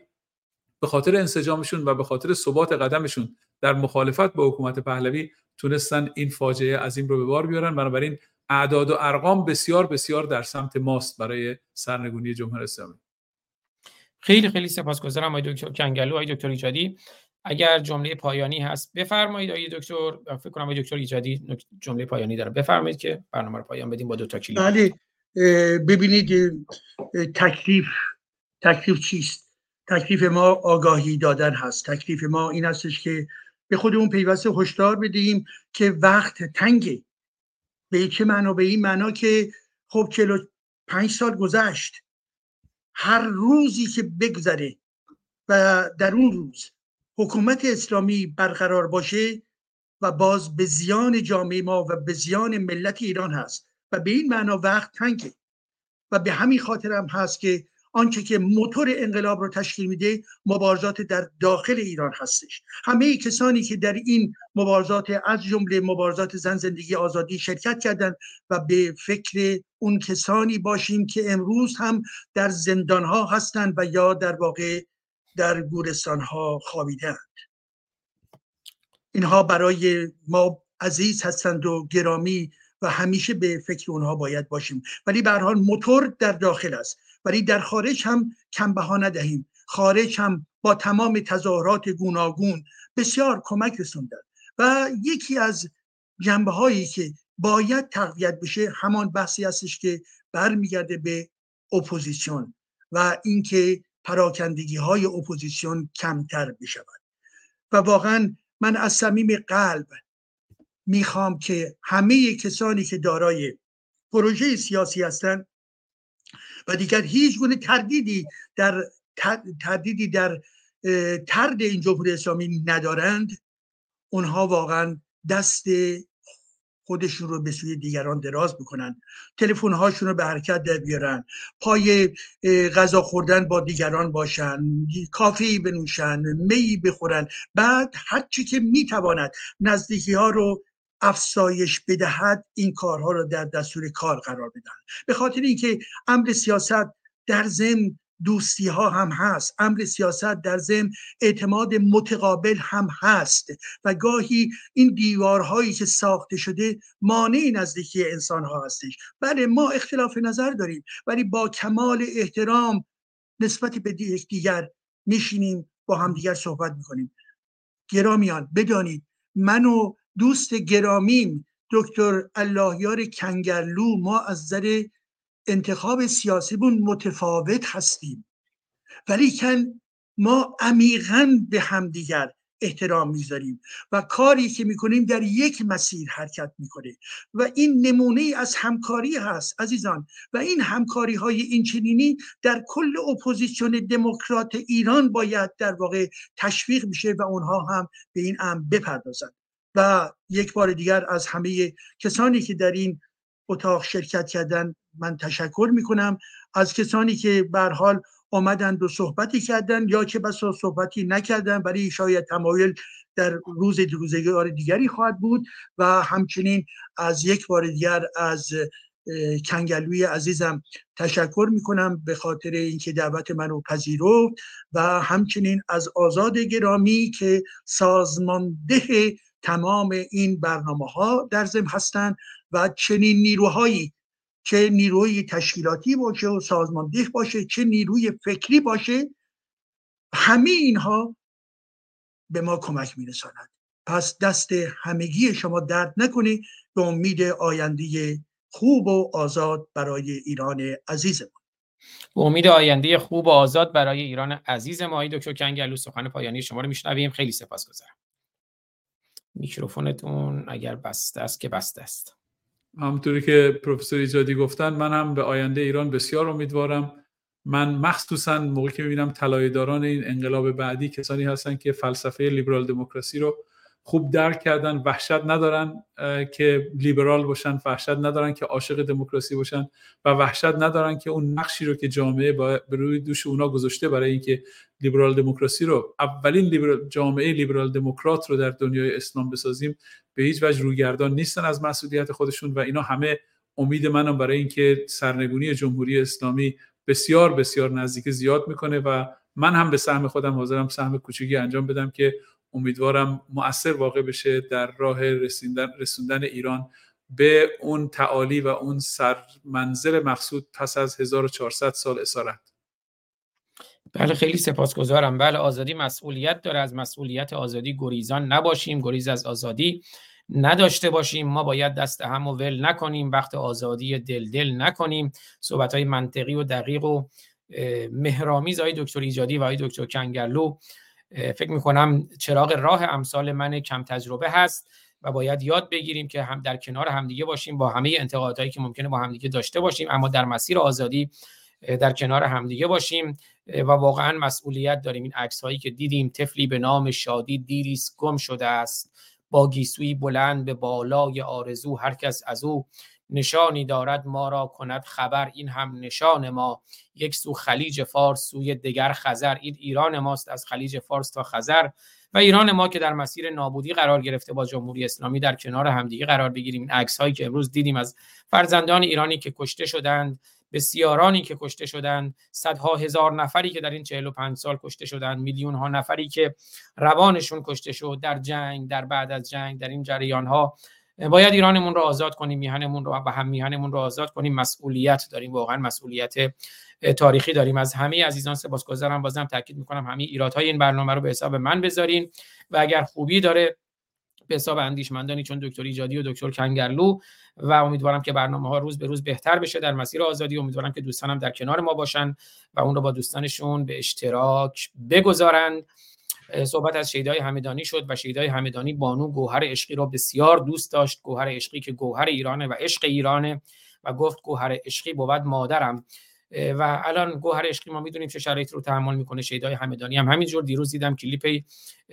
به خاطر انسجامشون و به خاطر ثبات قدمشون در مخالفت با حکومت پهلوی تونستن این فاجعه عظیم رو به بار بیارن. بنابراین اعداد و ارقام بسیار بسیار در سمت ماست برای سرنگونی جمهوری اسلامی. خیلی خیلی سپاسگزارم آقای دکتر کنگلو آقای دکتر ایجادی. اگر جمله پایانی هست بفرمایید آقای دکتر. فکر کنم آقای دکتر ایجادی جمله پایانی داره. بفرمایید که برنامه رو پایان بدیم با دو تا کلید بله ببینید تکلیف تکلیف چیست؟ تکلیف ما آگاهی دادن هست. تکلیف ما این هستش که به خودمون پیوسته هشدار بدهیم که وقت تنگه. به چه معنا؟ به این معنا که خب چلو پنج سال گذشت. هر روزی که بگذره و در اون روز حکومت اسلامی برقرار باشه و باز به زیان جامعه ما و به زیان ملت ایران هست و به این معنا وقت تنگه. و به همین خاطر هم هست که آنچه که موتور انقلاب رو تشکیل میده مبارزات در داخل ایران هستش. همه کسانی که در این مبارزات از جمله مبارزات زن زندگی آزادی شرکت کردند و به فکر اون کسانی باشیم که امروز هم در زندان ها هستند و یا در واقع در گورستان ها خوابیدند اینها برای ما عزیز هستند و گرامی و همیشه به فکر اونها باید باشیم. ولی به حال موتور در داخل است. ولی در خارج هم کم بها ندهیم. خارج هم با تمام تظاهرات گوناگون بسیار کمک رسوندن و یکی از جنبه هایی که باید تقویت بشه همان بحثی هستش که برمیگرده به اپوزیسیون و اینکه پراکندگی های اپوزیسیون کمتر بشود. و واقعا من از صمیم قلب می‌خوام که همه کسانی که دارای پروژه سیاسی هستند و دیگر هیچ گونه تردیدی در تردیدی در ترد این جمهوری اسلامی ندارند. اونها واقعا دست خودشون رو به سوی دیگران دراز بکنن تلفن هاشون رو به حرکت در بیارن. پای غذا خوردن با دیگران باشن. کافی بنوشن می بخورن. بعد هرچی که می‌تواند نزدیکی ها رو افسایش بدهد این کارها رو در دستور کار قرار بدن به خاطر اینکه امر سیاست در ضمن دوستی ها هم هست. امر سیاست در ضمن اعتماد متقابل هم هست. و گاهی این دیوارهایی که ساخته شده مانع نزدیکی انسان ها هستش. بله ما اختلاف نظر داریم ولی با کمال احترام نسبت به دیگر میشینیم با هم دیگر صحبت می‌کنیم. گرامیان بدانید من و دوست گرامیم دکتر اللهیار کنگرلو ما از نظر انتخاب سیاسیمون متفاوت هستیم. ولی کن ما عمیقا به همدیگر احترام می‌ذاریم و کاری که می‌کنیم در یک مسیر حرکت می‌کنه و این نمونه از همکاری هست عزیزان و این همکاری های این چنینی در کل اپوزیسیون دموکرات ایران باید در واقع تشویق میشه و اونها هم به این امر بپردازند. و یک بار دیگر از همه کسانی که در این اتاق شرکت کردن من تشکر می‌کنم. از کسانی که بر حال آمدند و صحبتی کردن یا چه بسا صحبتی نکردن ولی شاید تمایل در روز روزگار دیگری خواهد بود و همچنین از یک بار دیگر از کنگلوی عزیزم تشکر می‌کنم به خاطر اینکه دعوت منو پذیرفت و همچنین از آزاد گرامی که سازمانده تمام این برنامه ها در ضمن هستند و چنین نیروهایی چه نیروی تشکیلاتی باشه و سازماندهی باشه چه نیروی فکری باشه همه اینها به ما کمک میرساند. پس دست همگی شما درد نکنه. به امید آینده خوب و آزاد برای ایران عزیزمون. به امید آینده خوب و آزاد برای ایران عزیز ما دکتر کنگلو سخن پایانی شما رو میشنویم. خیلی سپاسگزارم. میکروفونتون اگر بسته است که بسته است. همونطوری که پروفسور ایجادی گفتن من هم به آینده ایران بسیار امیدوارم. من مخصوصا موقعی که می‌بینم طلایه‌داران این انقلاب بعدی کسانی هستن که فلسفه لیبرال دموکراسی رو خوب درک کردن وحشت ندارن که لیبرال باشن وحشت ندارن که عاشق دموکراسی باشن و وحشت ندارن که اون نقشی رو که جامعه به روی دوش اونا گذاشته برای اینکه لیبرال دموکراسی رو اولین لیبرال جامعه لیبرال دموکرات رو در دنیای اسلام بسازیم به هیچ وجه رویگردان نیستن از مسئولیت خودشون و اینا همه امید منم برای اینکه سرنگونی جمهوری اسلامی بسیار بسیار نزدیک زیاد می‌کنه و من هم به سهم خودم حاضرم سهم کوچیکی انجام بدم که امیدوارم مؤثر واقع بشه در راه رسوندن, رسوندن ایران به اون تعالی و اون سر منزل مقصود پس از 1400 سال اسارت. بله خیلی سپاسگزارم. بله آزادی مسئولیت داره. از مسئولیت آزادی گریزان نباشیم. گریز از آزادی نداشته باشیم. ما باید دست هم و ول نکنیم. وقت آزادی دل دل نکنیم. صحبت های منطقی و دقیق و مهرامیز آقای دکتر ایجادی و آقای دکتر کنگرلو فکر می‌کنم چراغ راه امثال من کم تجربه هست و باید یاد بگیریم که هم در کنار همدیگه باشیم. با همه انتقادهایی که ممکنه با همدیگه داشته باشیم. اما در مسیر آزادی در کنار همدیگه باشیم. و واقعا مسئولیت داریم. این عکس هایی که دیدیم طفلی به نام شادی دیریس گم شده است. با گیسوی بلند به بالای آرزو هر کس از او نشانی دارد ما را کند خبر. این هم نشان ما. یک سو خلیج فارس سوی دگر خزر. این ایران ماست از خلیج فارس تا خزر. و ایران ما که در مسیر نابودی قرار گرفته با جمهوری اسلامی در کنار همدیگه قرار بگیریم. این عکس هایی که امروز دیدیم از فرزندان ایرانی که کشته شدند بسیارانی که کشته شدند صدها هزار نفری که در این 45 سال کشته شدند میلیون ها نفری که روانشون کشته شد در جنگ در بعد از جنگ در این جریان ها باید ایرانمون رو آزاد کنیم میهنمون رو و هم میهنمون رو آزاد کنیم. مسئولیت داریم واقعا مسئولیت تاریخی داریم. از همه عزیزان سپاسگزارم. بازم تاکید می‌کنم همه ایرادهای این برنامه رو به حساب من بذارین و اگر خوبی داره به حساب اندیشمندانی چون دکتر ایجادی و دکتر کنگرلو و امیدوارم که برنامه ها روز به روز بهتر بشه در مسیر آزادی امیدوارم که دوستانم در کنار ما باشن و اون رو با دوستانشون به اشتراک بگذارند صحبت از شیدای همدانی شد و شیدای همدانی بانو گوهر عشقی را بسیار دوست داشت. گوهر عشقی که گوهر ایرانه و عشق ایرانه و گفت گوهر عشقی بود مادرم. و الان گوهر عشقی ما می‌دونیم چه شرایطی رو تحمل می‌کنه. شیدای همدانی هم همینجور دیروز دیدم کلیپ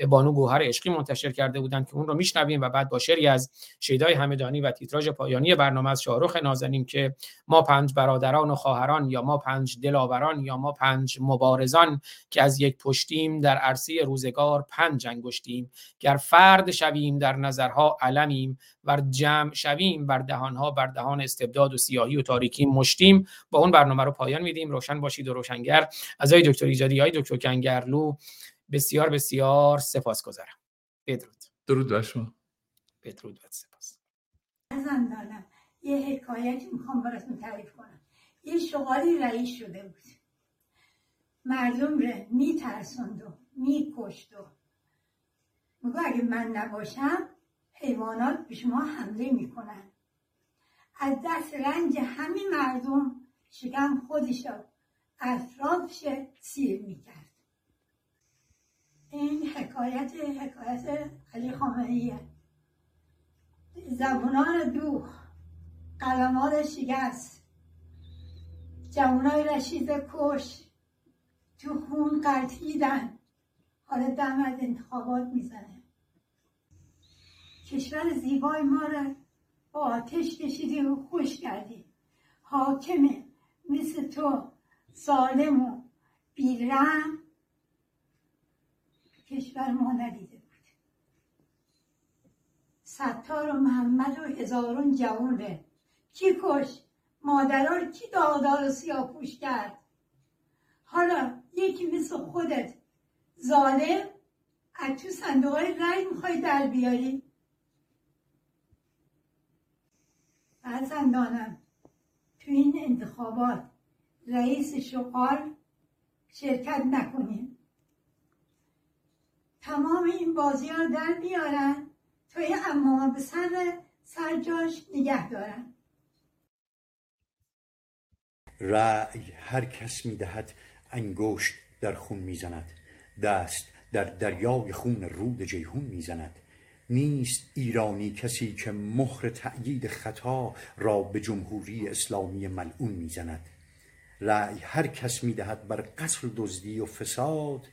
بانو گوهر عشقی منتشر کرده بودن که اون رو میشنویم و بعد با شعری از شیدای همدانی و تیتراژ پایانی برنامه از شاهرخ نازنین که ما پنج برادران و خواهران یا ما پنج دلاوران یا ما پنج مبارزان که از یک پشتیم در عرصه روزگار پنج انگشتیم. گر فرد شویم در نظرها علمیم ور جمع شویم بر دهانها بر دهان استبداد و سیاهی و تاریکی مشتیم. با اون برنامه رو پایان میدیم. روشن باشید و روشنگر. از دکتر ایجادی های دکتر کنگرلو بسیار بسیار سپاس گذارم بدرود. درود بر شما. بدرود و سپاس. دارم یه حکایتی می‌خوام براتون تعریف کنم. یه شغالی رئیس شده بود. مردم رو میترسوند و میکشت و میگو اگه من نباشم حیوانات به شما حمله می‌کنن. از دست رنج همین مردم شکم خودش اطرافش سیر می‌کرد. این حکایت حکایت علی خامنه‌ایه. زبونان دوخ قلمات شکست. جوانای رشید کش تو خون قلتیدن. حالا دم از انتخابات می‌زنه. کشور زیبای ما را با آتش کشیدی و خوش کردی. حاکمه مثل تو سالم و بیرم کشور ما ندیده بود. ستار و محمد و هزارون جوان ره کی کش مادرها رو کی دادار و سیاپوش کرد؟ حالا یکی مثل خودت. ظالم؟ از تو صندوق های رای می‌خوای در بیاری؟ بله فرزندانم تو این انتخابات رئیس شورای شرکت نکنیم. تمام این بازی ها در بیارن توی امام به سر سرجاش نگه دارن. رأی هر کس می‌دهد انگشت در خون می‌زند دست در دریای خون رود جیهون می‌زند. نیست ایرانی کسی که مهر تأیید خطا را به جمهوری اسلامی ملعون می‌زند. رأی هر کس می‌دهد بر قتل دزدی و فساد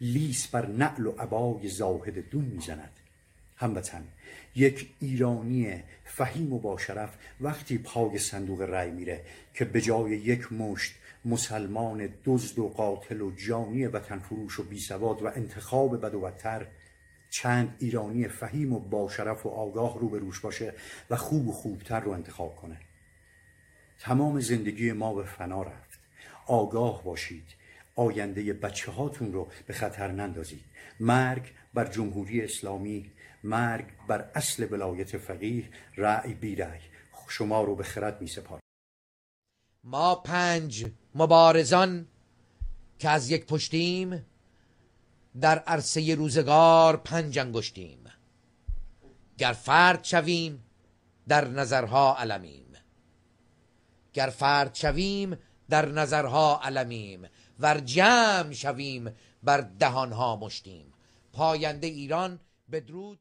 لیس بر نعل و عبای زاهد دون می‌زند. هموطن یک ایرانی فهیم و باشرف وقتی پای صندوق رأی میره که به جای یک مشت مسلمان دزد و قاتل و جانی وطن فروش و بی سواد و انتخاب بد و بدتر چند ایرانی فهیم و باشرف و آگاه رو به روش باشه و خوب و خوبتر رو انتخاب کنه. تمام زندگی ما به فنا رفت. آگاه باشید. آینده بچه هاتون رو به خطر نندازید. مرگ بر جمهوری اسلامی مرگ بر اصل ولایت فقیه رأی بی رأی. شما رو به خرد می سپار ما پنج مبارزان که از یک پشتیم در عرصه روزگار پنج انگشتیم. گر فرد شویم در نظرها علمیم. گر فرد شویم در نظرها علمیم. ور جمع شویم بر دهانها مشتیم. پاینده ایران بدرود